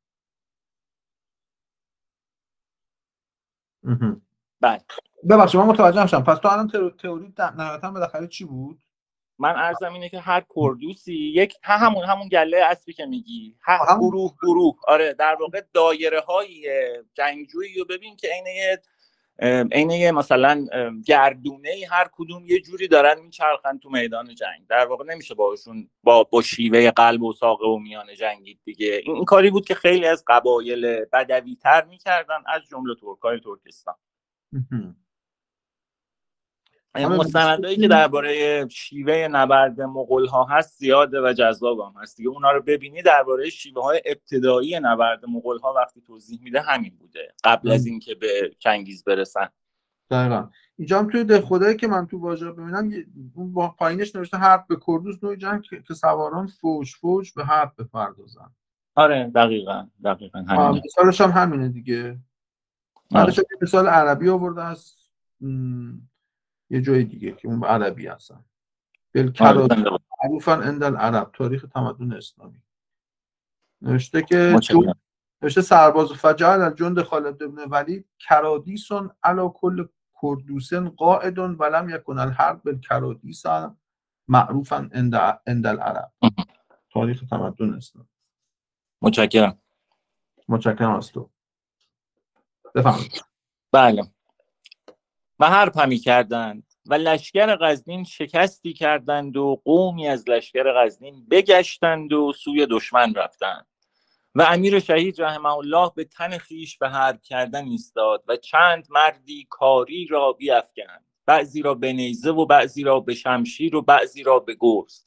بله ببخشید من متوجه شدم پس تو الان تئوری نهایتا بالاخره چی بود؟ من ارزم اینه که هر کردوسی یک همون همون گله اصلی که میگی. هر گروه گروه. آره در واقع دایره های جنگجویی رو ببین که عین عین یه مثلا گردونه ای هر کدوم یه جوری دارن میچرخن تو میدان جنگ. در واقع نمیشه باشون با با شیوه قلب و ساقه و میانه جنگید دیگه. این, این کاری بود که خیلی از قبایل بدوی تر می‌کردن از جمله ترکای ترکستان. مستندایی که درباره شیوه نبرد مغول ها هست زیاده و جذاب هم هست. دیگه اونا رو ببینی درباره شیوه های ابتدایی نبرد مغول ها وقتی توضیح میده همین بوده قبل از اینکه به چنگیز برسن. دقیقا. اینجا هم توی ده خدایی که من تو واژه ببینم اون با پایینش نوشته حرب به کردوس نوع جنگ که سواران فوش فوش به حرب بپردازن. آره دقیقا دقیقا همینه. مثالش هم همینه دیگه. مثال عربی آورده از یه جای دیگه که اون عربی هستن. معروفا عند العرب تاریخ تمدن اسلامی. نوشته که نوشته سرباز و فجال از جند خالد ابن ولید کرادیسون علا کل کردوسن قائدون ولم یکن الحرب بالکرادیس معروفا عند العرب تاریخ تمدن اسلامی. متشکرم. متشکرم از تو. بفهمید بله. و حرب همی کردند و لشکر غزنین شکستی کردند و قومی از لشکر غزنین بگشتند و سوی دشمن رفتند. و امیر شهید رحمه الله به تن خیش به حرب کردن ایستاد و چند مردی کاری را بیافکند. بعضی را به نیزه و بعضی را به شمشیر و بعضی را به گرز.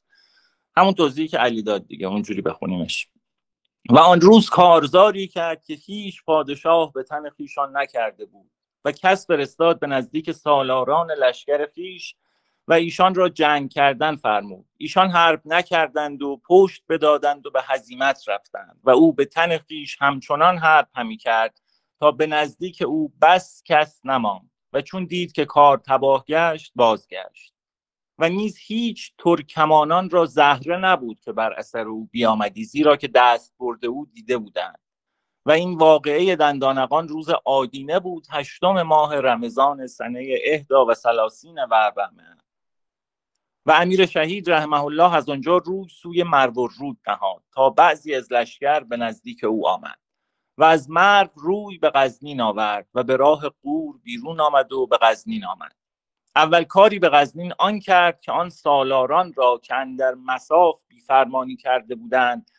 همون توضیحی که علی داد دیگه اونجوری بخونیمش. و آن روز کارزاری کرد که هیچ پادشاه به تن خیشان نکرده بود. و کس فرستاد به نزدیک سالاران لشکر خیش و ایشان را جنگ کردن فرمود. ایشان حرب نکردند و پشت بدادند و به هزیمت رفتند و او به تن خیش همچنان حرب همی کرد تا به نزدیک او بس کس نماند و چون دید که کار تباه گشت بازگشت. و نیز هیچ ترکمانان را زهره نبود که بر اثر او بیامدی زیرا که دست برده او دیده بودند. و این واقعه دندانقان روز آدینه بود هشتم ماه رمضان سنه اهدا و سلاسین و و امیر شهید رحمه الله از آنجا روی سوی مرو رود نهاد تا بعضی از لشکر به نزدیک او آمد. و از مرو روی به غزنین آورد و به راه قور بیرون آمد و به غزنین آمد. اول کاری به غزنین آن کرد که آن سالاران را که در مساف بیفرمانی کرده بودند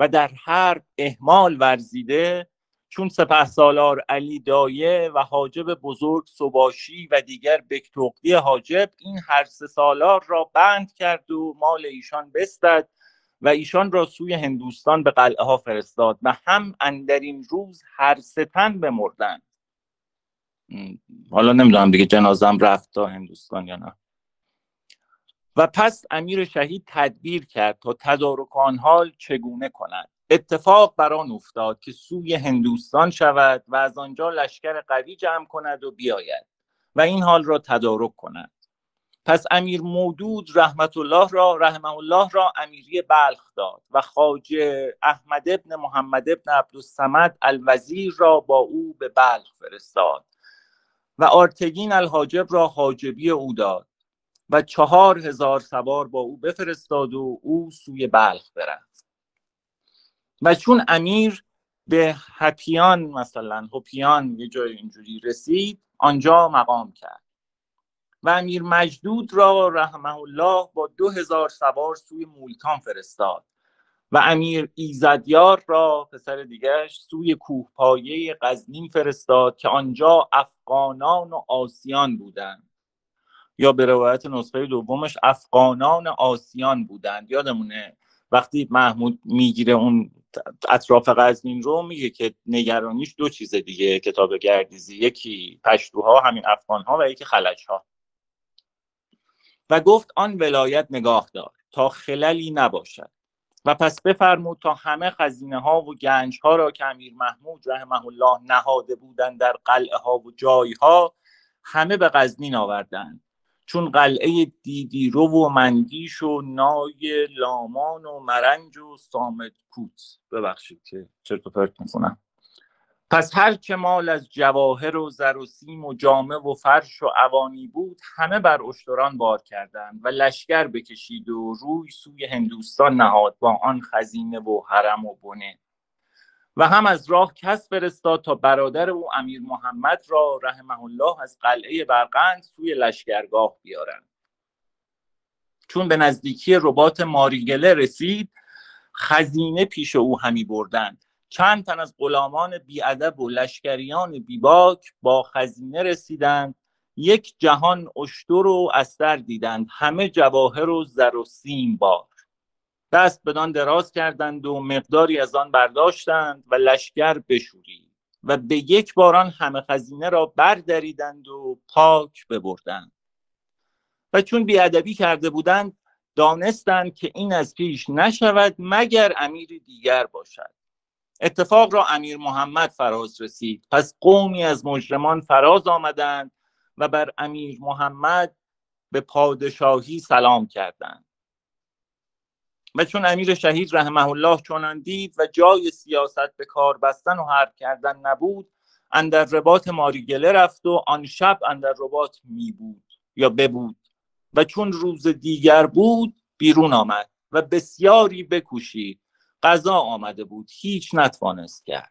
و در هر احمال ورزیده چون سپه سالار علی دایه و حاجب بزرگ سباشی و دیگر بکتوقی حاجب این هر سه سالار را بند کرد و مال ایشان بستد و ایشان را سوی هندوستان به قلعه ها فرستاد و هم اندرین روز هر ستن بمردند. حالا نمی‌دونم دیگه جنازم رفت تا هندوستان یا نه. و پس امیر شهید تدبیر کرد تا تدارک آن حال چگونه کند. اتفاق بر آن افتاد که سوی هندوستان شود و از آنجا لشکر قوی جمع کند و بیاید و این حال را تدارک کند. پس امیر مودود رحمت الله را رحمه الله را امیری بلخ داد و خواجه احمد ابن محمد ابن عبدالسمد الوزیر را با او به بلخ فرستاد و آرتگین الحاجب را حاجبی او داد. و چهار هزار سوار با او بفرستاد و او سوی بلخ برفت. و چون امیر به هپیان مثلا هپیان یه جای اینجوری رسید آنجا مقام کرد. و امیر مجدود را رحمه الله با دو هزار سوار سوی مولتان فرستاد و امیر ایزدیار را پسر دیگرش سوی کوهپایه غزنین فرستاد که آنجا افغانان و آسیان بودند. یا به روایت نسخه دومش افغانان آسیان بودند. یادمونه؟ وقتی محمود می‌گیره اون اطراف غزنین رو میگه که نگرانیش دو چیز دیگه کتاب گردیزی. یکی پشتوها همین افغانها و یکی خلجها. و گفت آن ولایت نگاه دار تا خللی نباشد. و پس بفرمود تا همه خزینه ها و گنج ها را که امیر محمود رحمه الله نهاده بودند در قلعه ها و جای ها همه به غزنین آوردند. چون قلعه دیدیرو و مندیش و نای لامان و مرنج و سامد کوت. ببخشید که چرت و پرت می‌کنم پس هر که مال از جواهر و زر و سیم و جامه و فرش و اوانی بود همه بر اشتران بار کردند و لشکر بکشید و روی سوی هندوستان نهاد با آن خزینه و حرم و بنه. و هم از راه کس فرستاد تا برادر او امیر محمد را رحمه الله از قلعه برقند سوی لشکرگاه بیارند. چون به نزدیکی رباط ماریگله رسید خزینه پیش او همی بردند. چند تن از غلامان بیادب و لشکریان بیباک با خزینه رسیدند. یک جهان اشتر و استر دیدند. همه جواهر و زر و سیم بار دست بدان دراز کردند و مقداری از آن برداشتند و لشکر بشورید و به یک باران همه خزینه را بردریدند و پاک ببردند. و چون بیادبی کرده بودند دانستند که این از پیش نشود مگر امیر دیگر باشد. اتفاق را امیر محمد فراز رسید. پس قومی از مجرمان فراز آمدند و بر امیر محمد به پادشاهی سلام کردند. و چون امیر شهید رحمه الله چنان دید و جای سیاست به کار بستن و حرب کردن نبود اندر رباط ماریگله رفت و آن شب اندر رباط می بود یا ببود. و چون روز دیگر بود بیرون آمد و بسیاری بکوشید. قضا آمده بود هیچ نتوانست کرد.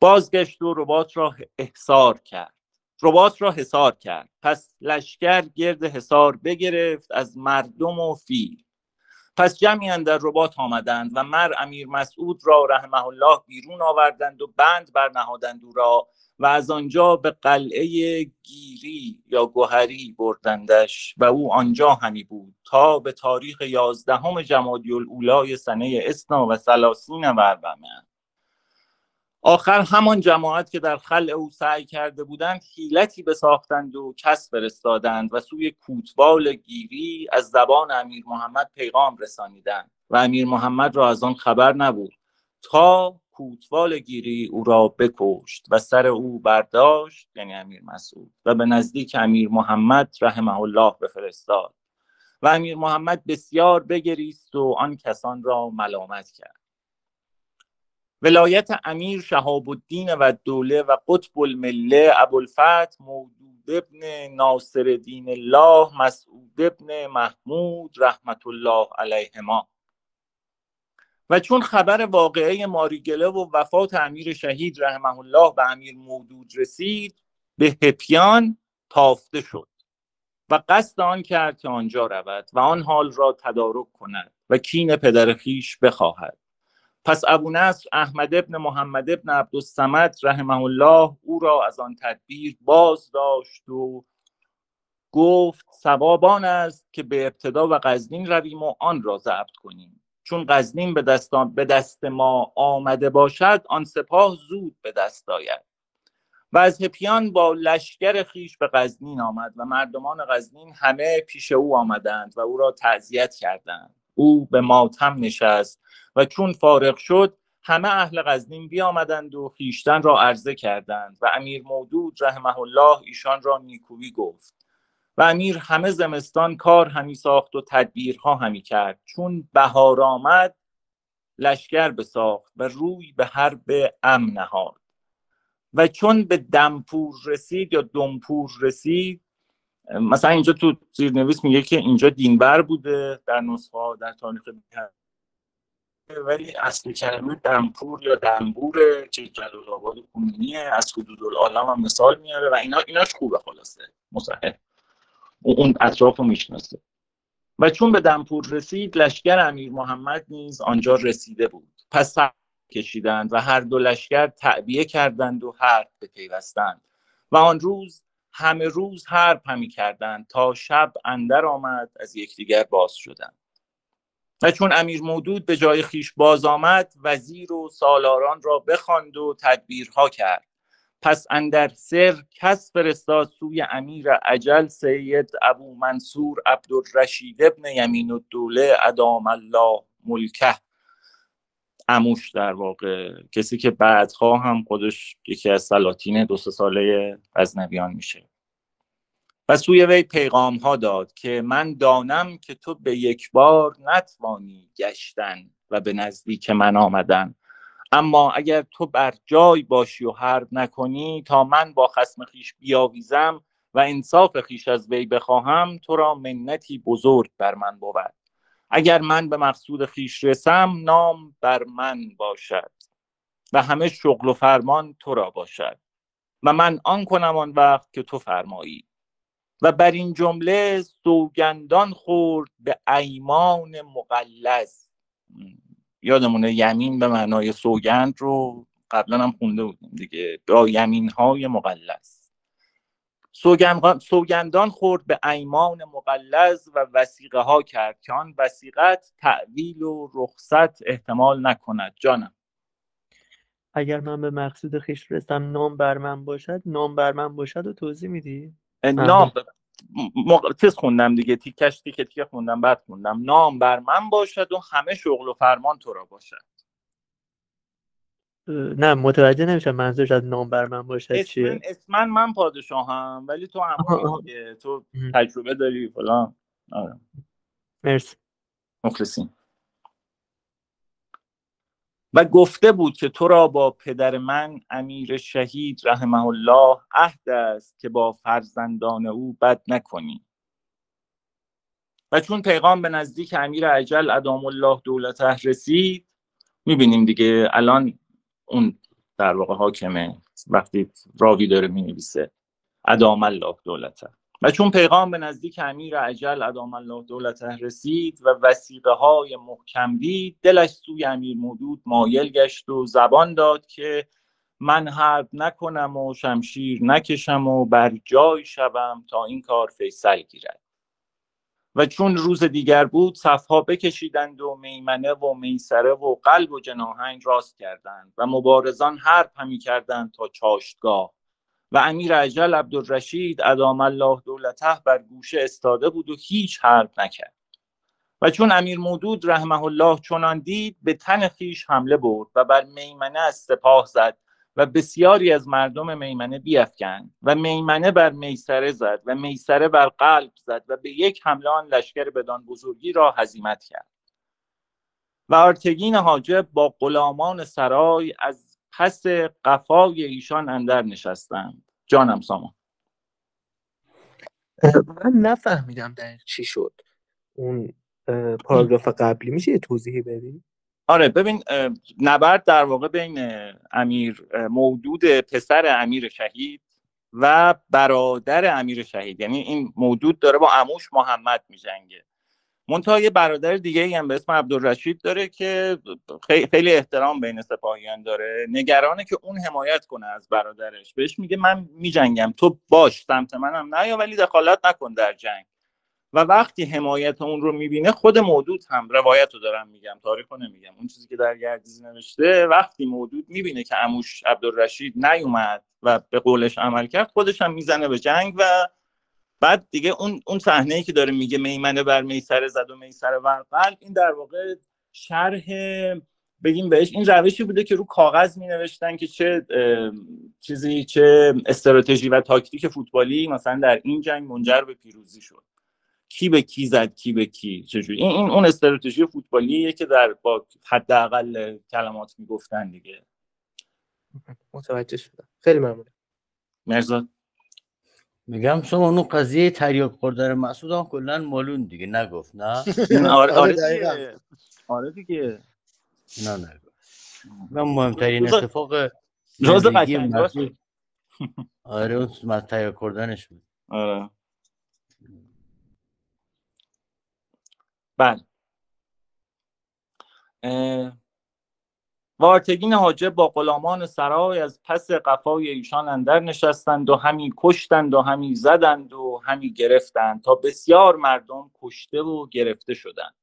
بازگشت و رباط را احصار کرد. رباط را حصار کرد. پس لشکر گرد حصار بگرفت از مردم و فیل. پس جمعی در رباط آمدند و مر امیر مسعود را رحمه الله بیرون آوردند و بند برنهادند او را و از آنجا به قلعه گیری یا گوهری بردندش و او آنجا همی بود تا به تاریخ یازدهم جمادی الاولای سنه اسنا و سلاسین و اربعمه آخر همان جماعت که در خلع او سعی کرده بودند حیلتی بساختند و کس فرستادند و سوی کوتوال گیری از زبان امیر محمد پیغام رسانیدند و امیر محمد را از آن خبر نبود. تا کوتوال گیری او را بکشت و سر او برداشت یعنی امیر مسعود و به نزدیک امیر محمد رحمه الله بفرستاد و امیر محمد بسیار بگریست و آن کسان را ملامت کرد. ولایت امیر شهاب الدین و دوله و قطب المله ابوالفتح مودود ابن ناصر دین الله مسعود ابن محمود رحمت الله علیهما. و چون خبر واقعه ماریگله و وفات امیر شهید رحمه الله به امیر مودود رسید به هپیان تافته شد و قصد آن کرد که آنجا رود و آن حال را تدارک کند و کین پدر خیش بخواهد. پس ابو نصر احمد ابن محمد ابن عبدالسمد رحمه الله او را از آن تدبیر باز داشت و گفت سوابان است که به ابتدا و قزنین رویم و آن را ضبط کنیم. چون قزنین به به دست ما آمده باشد آن سپاه زود به دست آید. و از هپیان با لشکر خیش به قزنین آمد و مردمان قزنین همه پیش او آمدند و او را تعذیت کردند. او به ماتم نشست و چون فارغ شد همه اهل غزنین بیامدند و خیشتن را عرضه کردند و امیر مودود رحمه الله ایشان را نیکویی گفت. و امیر همه زمستان کار همی ساخت و تدبیرها همی کرد. چون بهار آمد لشکر بساخت و روی به حرب ام نهاد. و چون به دمپور رسید یا دمپور رسید مثلا اینجا تو زیرنویس میگه که اینجا دینبر بوده در نسخه در تاریخ ولی اصل کلمه دمپور یا دنبور که جلال آباد کنونیه از حدود العالم هم مثال میاره و اینا ایناش خوبه خلاصه مصحح اون اطراف رو می‌شناسه. و چون به دمپور رسید لشکر امیر محمد نیز آنجا رسیده بود. پس کشیدند و هر دو لشکر تعبیه کردند و حرب بپیوستند. و آن روز همه روز حرب همی کردند تا شب اندر آمد از یکدیگر باز شدند. و چون امیر مودود به جای خیش باز آمد وزیر و سالاران را بخواند و تدبیرها کرد. پس اندر سر کس فرستاد سوی امیر عجل سید ابو منصور عبدالرشید ابن یمین الدوله ادام الله ملکه. اموش در واقع کسی که بعدها هم خودش یکی از سلاطین دو سه ساله غزنویان میشه. و سوی وی پیغام ها داد که من دانم که تو به یک بار نتوانی گشتن و به نزدیک من آمدن. اما اگر تو بر جای باشی و حرب نکنی تا من با خسم خیش بیاویزم و انصاف خیش از وی بخواهم تو را منتی بزرگ بر من بود. اگر من به مقصود خیش رسم نام بر من باشد و همه شغل و فرمان تو را باشد و من آن کنم آن وقت که تو فرمایی. و بر این جمله سوگندان خورد به ایمان مقلز یادمونه یمین به معنای سوگند رو قبلا هم خونده بودیم دیگه با یمین های مقلز سوگندان خورد به ایمان مقلز و وسیقه ها کرد که آن وسیقت تعویل و رخصت احتمال نکند جانم. اگر من به مقصود خیش رسم نام بر من باشد نام بر من باشد و توضیح میدی؟ نام تیز خوندم دیگه؟ تیکش تیکه تیکه خوندم بعد خوندم. نام بر من باشد و همه شغل و فرمان تو را باشد. نه متوجه نمیشم منظورش از نام بر من باشد چیه. اسمن من پادشاهم ولی تو هم تو تجربه داری فلان. آره. مرسی. مخلصیم. و گفته بود که تو را با پدر من امیر شهید رحمه الله عهد است که با فرزندان او بد نکنی. و چون پیغام به نزدیک امیر عجل ادام الله دولته رسید می‌بینیم دیگه الان اون در واقع حاکمه وقتی راوی داره می‌نویسه ادام الله دولته و چون پیغام به نزدیک امیر عجل ادام الله دولته رسید و وسیقه های محکم دید دلش سوی امیر مودود مایل گشت و زبان داد که من حرب نکنم و شمشیر نکشم و بر جای شوم تا این کار فیصل گیرد. و چون روز دیگر بود صفها بکشیدند و میمنه و میسره و قلب و جناهنگ راست کردند و مبارزان حرب همی کردند تا چاشتگاه. و امیر عجل عبدالرشید ادام الله دولته بر گوشه استاده بود و هیچ حرب نکرد. و چون امیر مودود رحمه الله چنان دید به تن خیش حمله برد و بر میمنه از سپاه زد و بسیاری از مردم میمنه بیافکند و میمنه بر میسره زد و میسره بر قلب زد و به یک حمله آن لشکر بدان بزرگی را هزیمت کرد. و آرتگین حاجب با غلامان سرای از پس قفای ایشان اندر نشستند. جانم سامان. من نفهمیدم در چی شد. اون پاراگراف قبلی میشه یه توضیحی بدی؟ آره ببین نبرد در واقع بین امیر مودود پسر امیر شهید و برادر امیر شهید. یعنی این مودود داره با عموش محمد میجنگه. منتها یه برادر دیگه ای هم به اسم عبدالرشید داره که خیلی احترام بین سپاهیان داره. نگرانه که اون حمایت کنه از برادرش. بهش میگه من میجنگم. تو باش سمت منم نیا ولی دخالت نکن در جنگ. و وقتی حمایت اون رو می‌بینه خود مودود هم روایت رو دارم میگم تاریخ رو نمیگم. اون چیزی که در گردیزی نوشته وقتی مودود می‌بینه که اموش عبدالرشید نیومد و به قولش عمل کرد خودش هم می‌زنه به جنگ و بعد دیگه اون اون صحنه ای که داره میگه میمنه بر میسر زد و میسر ورقل این در واقع شرح بگیم بهش. این روشی بوده که رو کاغذ می نوشتن که چه چیزی چه استراتژی و تاکتیک فوتبالی مثلا در این جنگ منجر به پیروزی شد. کی به کی زد کی به کی چجوری؟ این, این اون استراتژی فوتبالیه که در با حداقل کلمات می‌گفتن دیگه. متوجه شدم. خیلی ممنون. مرزاد. میگم شما اون قضیه تریاک خوردن مسعود هم کلا مالون دیگه نگفت نه؟ <laughs> آره آره دیگه. آره دیگه. نه نه من مهمترین اتفاق روز قشنگ آره اون تریاک خوردنش بود. آره. بله. وارتگین حاجب با غلامان سرای از پس قفای ایشان اندر نشستند و همی کشتند و همی زدند و همی گرفتند تا بسیار مردم کشته و گرفته شدند.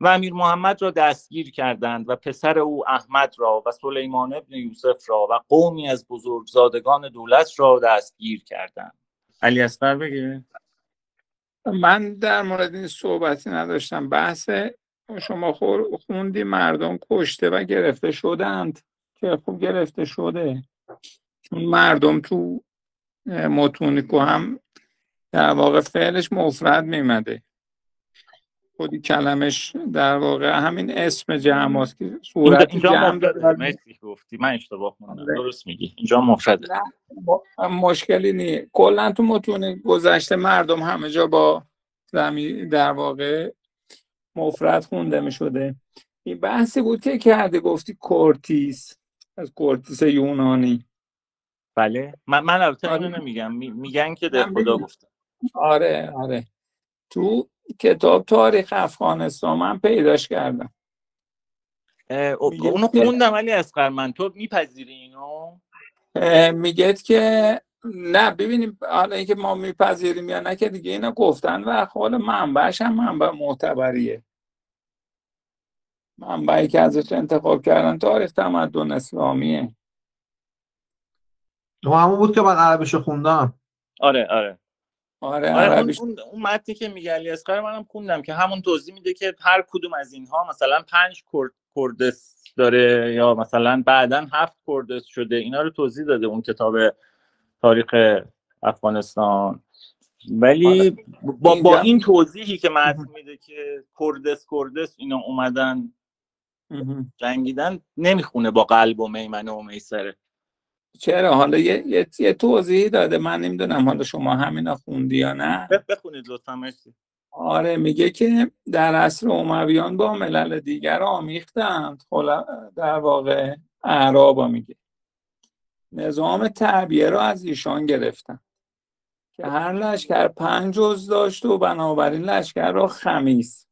و امیر محمد را دستگیر کردند و پسر او احمد را و سلیمان ابن یوسف را و قومی از بزرگزادگان دولت را دستگیر کردند. علی اصغر بگه من در مورد این صحبتی نداشتم. بحث شما خوندی مردم کشته و گرفته شدند. که خوب گرفته شده. چون مردم تو متونیکو هم در واقع فعلش مفرد میومده. خود کلمش در واقع همین اسم جمع هست که صورت اینجا جمع داره. گفتی. من اشتباه آره. درست میگی. اینجا مفرده. مشکلی نیست کلا تو متون گذشته مردم همه جا با زمین در واقع مفرد خونده می شده این بحثی بود که کرده گفتی کورتیس. از کورتیس یونانی. بله. من من البته آره. نمیگم. میگن که در خدا گفته. آره آره. تو کتاب تاریخ افغانستان من پیداش کردم. اونو خوندم ولی از من تو میپذیری اینو؟ میگه که نه ببینیم حالا اینکه ما میپذیریم یا نه که دیگه اینا گفتن و حال منبعش هم منبع معتبریه. منبعی که ازش انتخاب کردن تاریخ تمدن اسلامیه. همون بود که من عربیشو خوندم. آره آره. آره, آره اون, اون, اون متنی که میگه علی اصغر منم خوندم که همون توضیح میده که هر کدوم از اینها مثلا پنج کردس داره یا مثلا بعدا هفت کردس شده. اینا رو توضیح داده اون کتاب تاریخ افغانستان. ولی آره. با, با این توضیحی که متن میده که کردس کردس اینا اومدن جنگیدن نمی‌خونه با قلب و میمنه و میسره. چرا؟ حالا یه, یه،, یه توضیحی داده. من نمی‌دونم حالا شما همینا خوندی یا نه. بخونید لطفا مرسی. آره میگه که در عصر امویان با ملل دیگر آمیختند. در واقع اعرابا میگه. نظام تعبیه رو از ایشان گرفتن. که هر لشکر پنج جز داشت و بنابراین لشکر را خمیس.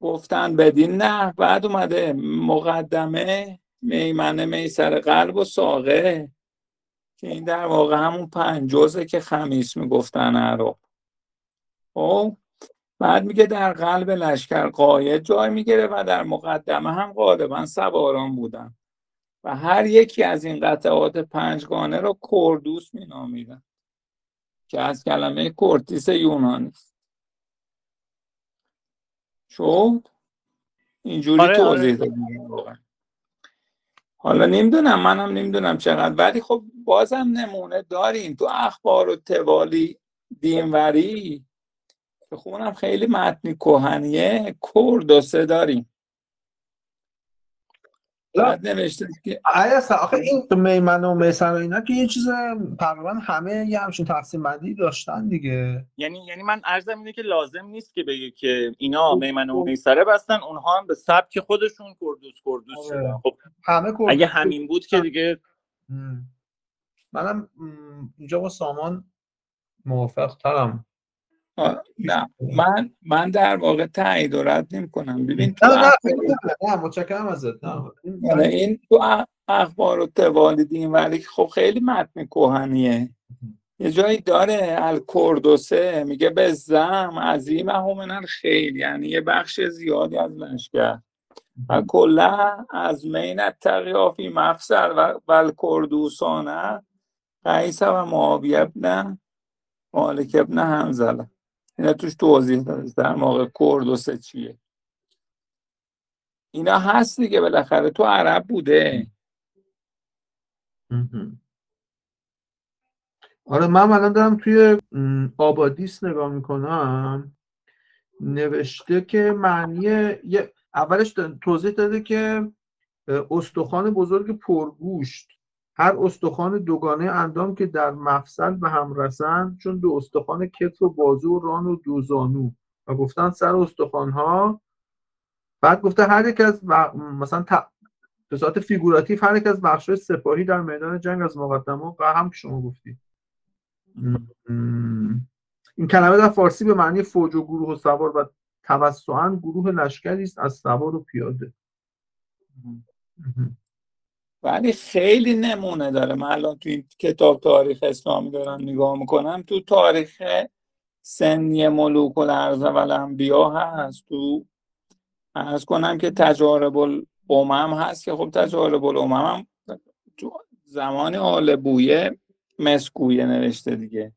گفتن بدین نه بعد اومده مقدمه میمنه میسر قلب و ساقه که این در واقع همون پنج جزه که خمیس می‌گفتن عرب. خب بعد میگه در قلب لشکر قاید جای می‌گیره و در مقدمه هم غالبا سواران بودن. و هر یکی از این قطعات پنجگانه رو کردوس مینامیدن که از کلمه کورتیس یونانی است. شد؟ اینجوری آره توضیح آره. حالا نمی‌دونم منم نمی‌دونم چقدر ولی خب بازم نمونه داریم تو اخبار و توالی دینوری که خونم خیلی متنی کهنیه کردوسه داریم. بعد نوشته که آخه این میمن و میسن و اینا که یه چیز تقریبا همه یه همچین تقسیم بندی داشتن دیگه. یعنی یعنی من عرضم اینه که لازم نیست که بگه که اینا خب، میمن و خب. میسره بستن اونها هم به سبک خودشون کردوس کردوس آره. شدن. خب همه کردوس اگه همین بود که دیگه منم اینجا با سامان موافق ترم نه. من من در واقع تایید و رد نمی کنم ببین تو نه نه متشکرم ازت. نه آره، این تو اخبار و توالیدین ولی خب خیلی متن کهنیه یه جایی داره الکردوسه میگه به زم عظیم همونن خیلی یعنی یه بخش زیادی از لشکر. و کلا از مین تقیافی مفسر و الکردوسانه قیس و معاویه ابن مالک ابن همزله اینا توش توضیح داره در کردوسه چیه. اینا هست دیگه بالاخره. تو عرب بوده. آره من الان دارم توی آبادیس نگاه می‌کنم. نوشته که معنی اولش توضیح داده که استخوان بزرگ پرگوشت. هر استخوان دوگانه اندام که در مفصل به هم رسند چون دو استخوان کتف و بازو و ران و دو زانو و گفتن سر استخوان ها بعد گفته هر یک از مثلا به صورت figurative هر یک از بخش سپاهی در میدان جنگ از مقدمه و هم که شما گفتی. این کلمه در فارسی به معنی فوج و گروه و سوار و توسعا گروه لشکری است از سوار و پیاده. ولی خیلی نمونه داره. من الان تو این کتاب تاریخ اسلامی دارم نگاه می‌کنم تو تاریخ سنی ملوک و و الانبیا هست. تو ارز کنم که تجارب الامم هست که خب تجارب الامم هم تو زمان آل بویه مسکویه نوشته دیگه.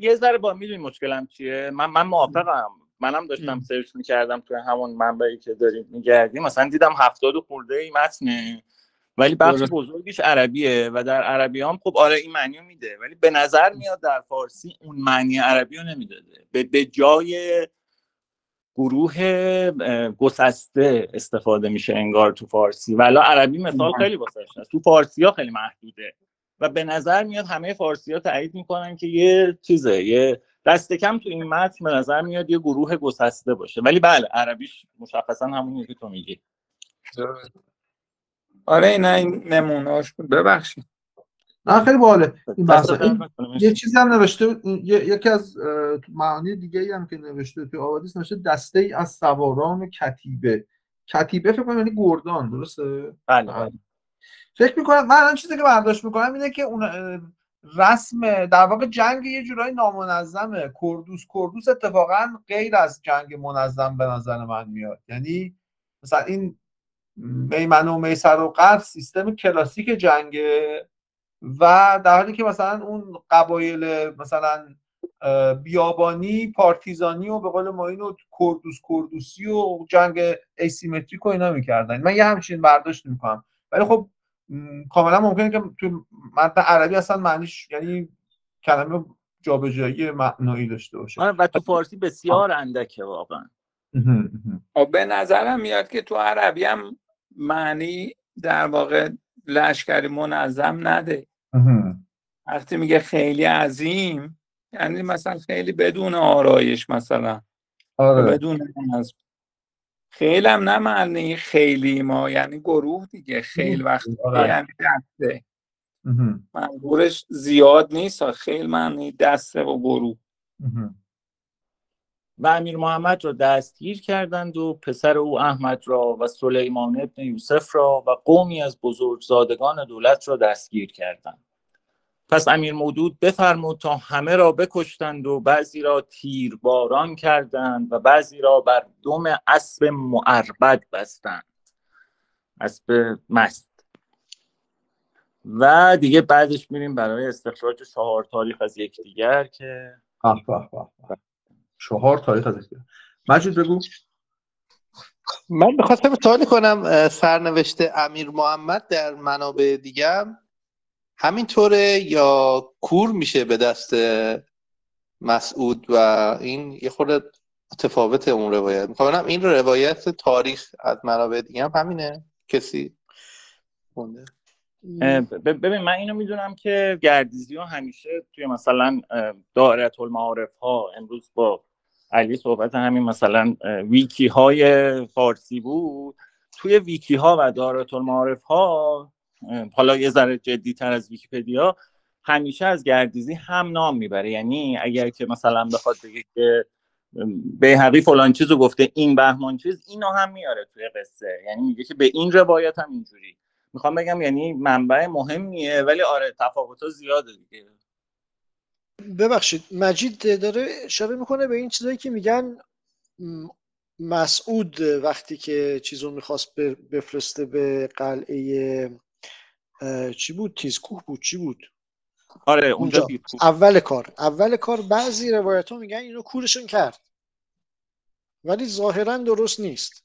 یه ذره با می‌دونی مشکلم چیه؟ من من موافقم. منم داشتم سرچ می‌کردم توی همون منبعی که داریم میگردیم. مثلا دیدم هفتاد خورده ای متنه. ولی بخش بزرگیش عربیه و در عربی هم خب آره این معنی میده. ولی به نظر میاد در فارسی اون معنی عربی رو نمی‌داده. به جای گروه گسسته استفاده میشه انگار تو فارسی. ولی عربی مثال خیلی واسه تو فارسی ها خیلی محدوده. و به نظر میاد همه فارسی ها تایید می‌کنن که یه چیزه یه دست کم تو این متن به نظر میاد یه گروه گسسته باشه. ولی بله عربیش مشخصا همون که تو میگی. آره نه این نمونهاش بود. ببخشید. نه خیلی باله این یه چیزی هم نوشته یکی از معانی دیگه ای هم که نوشته تو آبادیس نوشته دسته ای از سواران کتیبه. کتیبه فکر کنم یعنی گردان درسته؟ بله, بله. فکر می‌کنم من الان چیزی که برداشت می‌کنم اینه که اون رسم در واقع جنگ یه جورایی نامنظمه. کردوس کردوس اتفاقا غیر از جنگ منظم به نظر من میاد. یعنی مثلا این میمن و میسر و قرب سیستم کلاسیک جنگه و در حالی که مثلا اون قبایل مثلا بیابانی پارتیزانی و به قول ما اینو کردوس کردوسی و جنگ asymmetric و اینا می‌کردن. من یه همچین برداشت می‌کنم. ولی خب کاملا ممکنه که تو متن عربی اصلا معنیش یعنی کلمه جابجایی معنایی داشته باشه. آره، و تو فارسی بسیار اندکه واقعا. خب، به نظرم میاد که تو عربی هم معنی در واقع لشکری منظم نده. وقتی میگه خیلی عظیم یعنی مثلا خیلی بدون آرایش مثلا. آره. بدون منظم خیلی هم نه معنی خیلی ما یعنی گروه دیگه خیلی وقت آره. یعنی دسته. منظورش زیاد نیست خیلی معنی دسته و گروه. و امیر محمد را دستگیر کردند و پسر او احمد را و سلیمان ابن یوسف را و قومی از بزرگزادگان دولت را دستگیر کردند. پس امیر مودود بفرمود تا همه را بکشتند و بعضی را تیرباران کردند و بعضی را بر دم اسب معربد بستند. اسب مست. و دیگه بعدش میریم برای استخراج چهار تاریخ از یکدیگر که چهار تاریخ از یکدیگر. مجید بگو. من بخواستم سوالی کنم سرنوشت امیر محمد در منابع دیگه. همینطوره یا کور میشه به دست مسعود و این یه خورده متفاوت اون روایت. می‌خوام این روایت تاریخ از منابع دیگه هم همینه؟ کسی مونده؟ ببین من اینو می‌دونم که گردیزی ها همیشه توی مثلا دائرت المعارف ها امروز با علی صحبت همین مثلا ویکی های فارسی بود. توی ویکی ها و دائرت المعارف ها حالا یه ذره جدی تر از ویکیپدیا همیشه از گردیزی هم نام می‌بره. یعنی اگر که مثلا بخواد بگه که حقی فلان چیزو گفته این بهمان چیز اینو هم میاره توی قصه. یعنی میگه که به این روایت هم اینجوری. می‌خوام بگم یعنی منبع مهمیه ولی آره تفاوت زیاده دیگه. ببخشید مجید داره اشاره می‌کنه به این چیزایی که میگن مسعود وقتی که چیزو می‌خواست بفرسته به قلعه چی بود؟ تیزکوه بود؟ چی بود؟ آره اونجا, اول کار. اول کار بعضی روایت ها میگن اینو کورشون کرد. ولی ظاهرا درست نیست.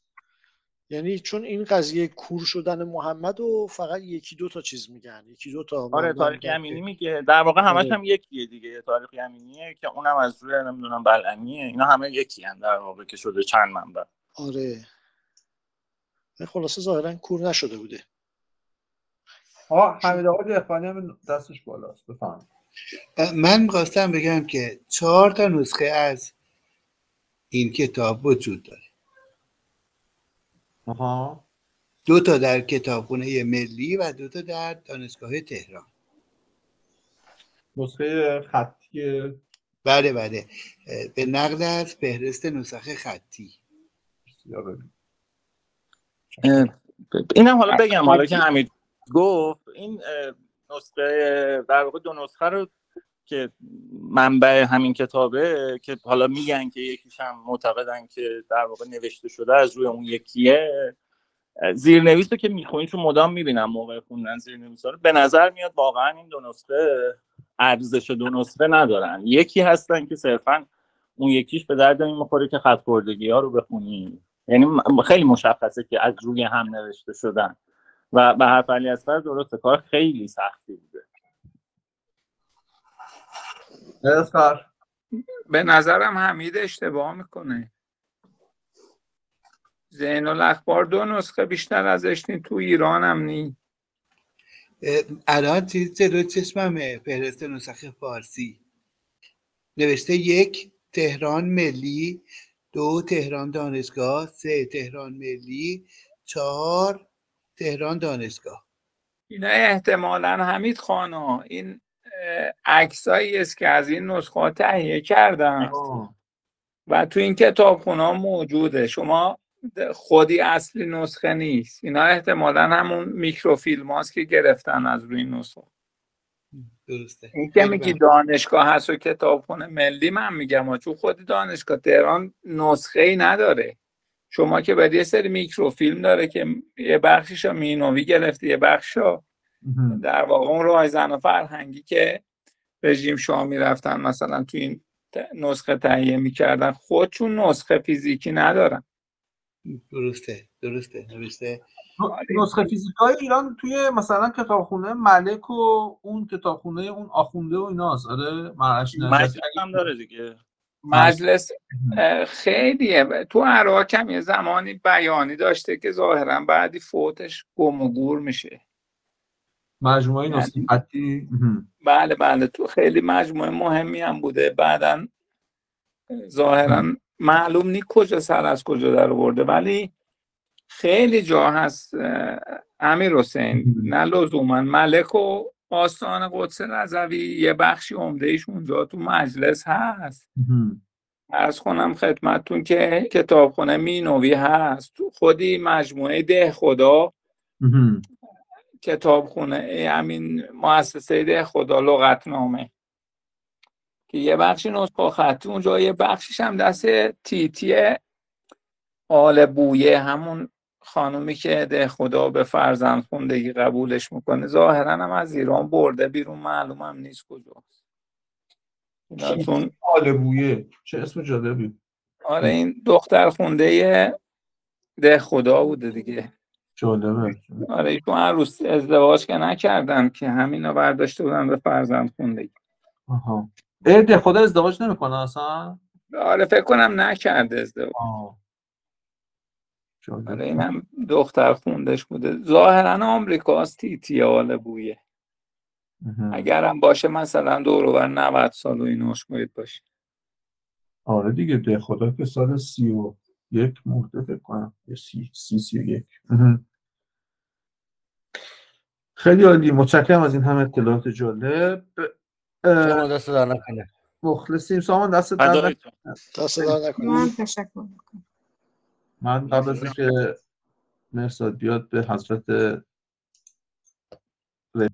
یعنی چون این قضیه کور شدن محمد و فقط یکی دو تا چیز میگن. یکی دو تا آره تاریخ یمینی میگه. در واقع همش آره. هم یکیه دیگه. تاریخ یمینیه که اونم از روی نمی‌دونم بلعمیه اینا همه یکی هن در واقع که شده چند منبع. آره. خلاصه ظاهرا کور نشده بوده. آه حمید آقا دهقانی هم دستش بالاست بفهم. من می‌خواستم بگم که چهار تا نسخه از این کتاب وجود داره. آها. دو تا در کتابخونه ملی و دو تا در دانشگاه تهران. نسخه خطی. بله بله. به نقل از فهرست نسخه خطی. اینم حالا بگم حالا که حمید گفت این نسخه در واقع دو نسخه رو که منبع همین کتابه که حالا میگن که یکیش هم معتقدن که در واقع نوشته شده از روی اون یکیه زیرنویس رو که می‌خونین چون مدام می‌بینم موقع خوندن زیرنویس رو. به نظر میاد واقعا این دو نسخه ارزش دو نسخه ندارن. یکی هستن که صرفا اون یکیش به درد می‌خوره که خط ها رو بخونی. یعنی خیلی مشخصه که از روی هم نوشته شدن. و به حرف علی اصفر درسته کار خیلی سختی بوده. به نظرم حمید اشتباه می‌کنه. زین الاخبار دو نسخه بیشتر ازش نی تو ایران هم نی. الان چیز جلو چشممه فهرست نسخه فارسی. نوشته یک تهران ملی. دو تهران دانشگاه. سه تهران ملی. چهار تهران دانشگاه. اینا احتمالا حمید خانو این عکسایی است که از این نسخه تهیه کردن. و تو این کتاب ها موجوده. شما خودی اصلی نسخه نیست. اینا احتمالا همون میکروفیلم هاست که گرفتن از روی نسخه. درسته. این که میگی دانشگاه هست و کتابخونه ملی من میگم چون خودی دانشگاه تهران نسخه ای نداره. شما که باید یه سری میکروفیلم داره که یه بخشش مینوی گرفته یه بخش در واقع اون رایزن و فرهنگی که رژیم شاه می‌رفتن مثلا تو این نسخه تهیه می‌کردن خودشون نسخه فیزیکی ندارن. درسته درسته درسته نسخه فیزیکای ایران توی مثلا کتابخونه ملک و اون کتابخونه اون آخونده و ایناست. آره مجلس هم داره دیگه. مجلس خیلیه. تو عراق هم یه زمانی بیانی داشته که ظاهرا بعدی فوتش گم و گور میشه. مجموعه یعنی نصیحتی؟ بله بله. تو خیلی مجموعه مهمی هم بوده. بعدا ظاهرا معلوم نی کجا سر از کجا در برده ولی خیلی جا هست امیر حسین. نه لزوما ملک و آستان قدس رضوی یه بخشی عمدهش اونجا تو مجلس هست. ارز کنم خدمتتون که کتابخونه مینوی هست. تو خودی مجموعه ده خدا. کتابخونه همین مؤسسه ده خدا لغتنامه. که یه بخشی نسخه خطی اونجا یه بخشیش هم دست تیتی آل بویه همون خانومی که ده خدا به فرزند خوندگی قبولش می‌کنه ظاهرا هم از ایران برده بیرون معلوم هم نیست کجاست. آل بویه چه اسم جالبی. آره این دختر خونده ده خدا بوده دیگه. جالبه. آره ایشون عروس ازدواج که نکردن که همینا برداشته بودن به فرزند خوندگی. آها. ده خدا ازدواج نمی‌کنه اصلا؟ آره فکر کنم نکرده ازدواج. آره اینم دختر خوندش بوده. ظاهرا آمریکاست تیتیال بویه. اگرم باشه مثلا دور 90 سال و اینوش باید باشه. آره دیگه ده خدا که سال سی و یک مرده فکر کنم. سی سی سی و یک. خیلی عالی. متشکرم از این همه اطلاعات جالب. شما دست در نکنه. مخلصیم. سامان دست در فدای نکنه. تو. دست در نکنه. تشکر می‌کنم. من قبل از اینکه مرساد بیاد به حضرت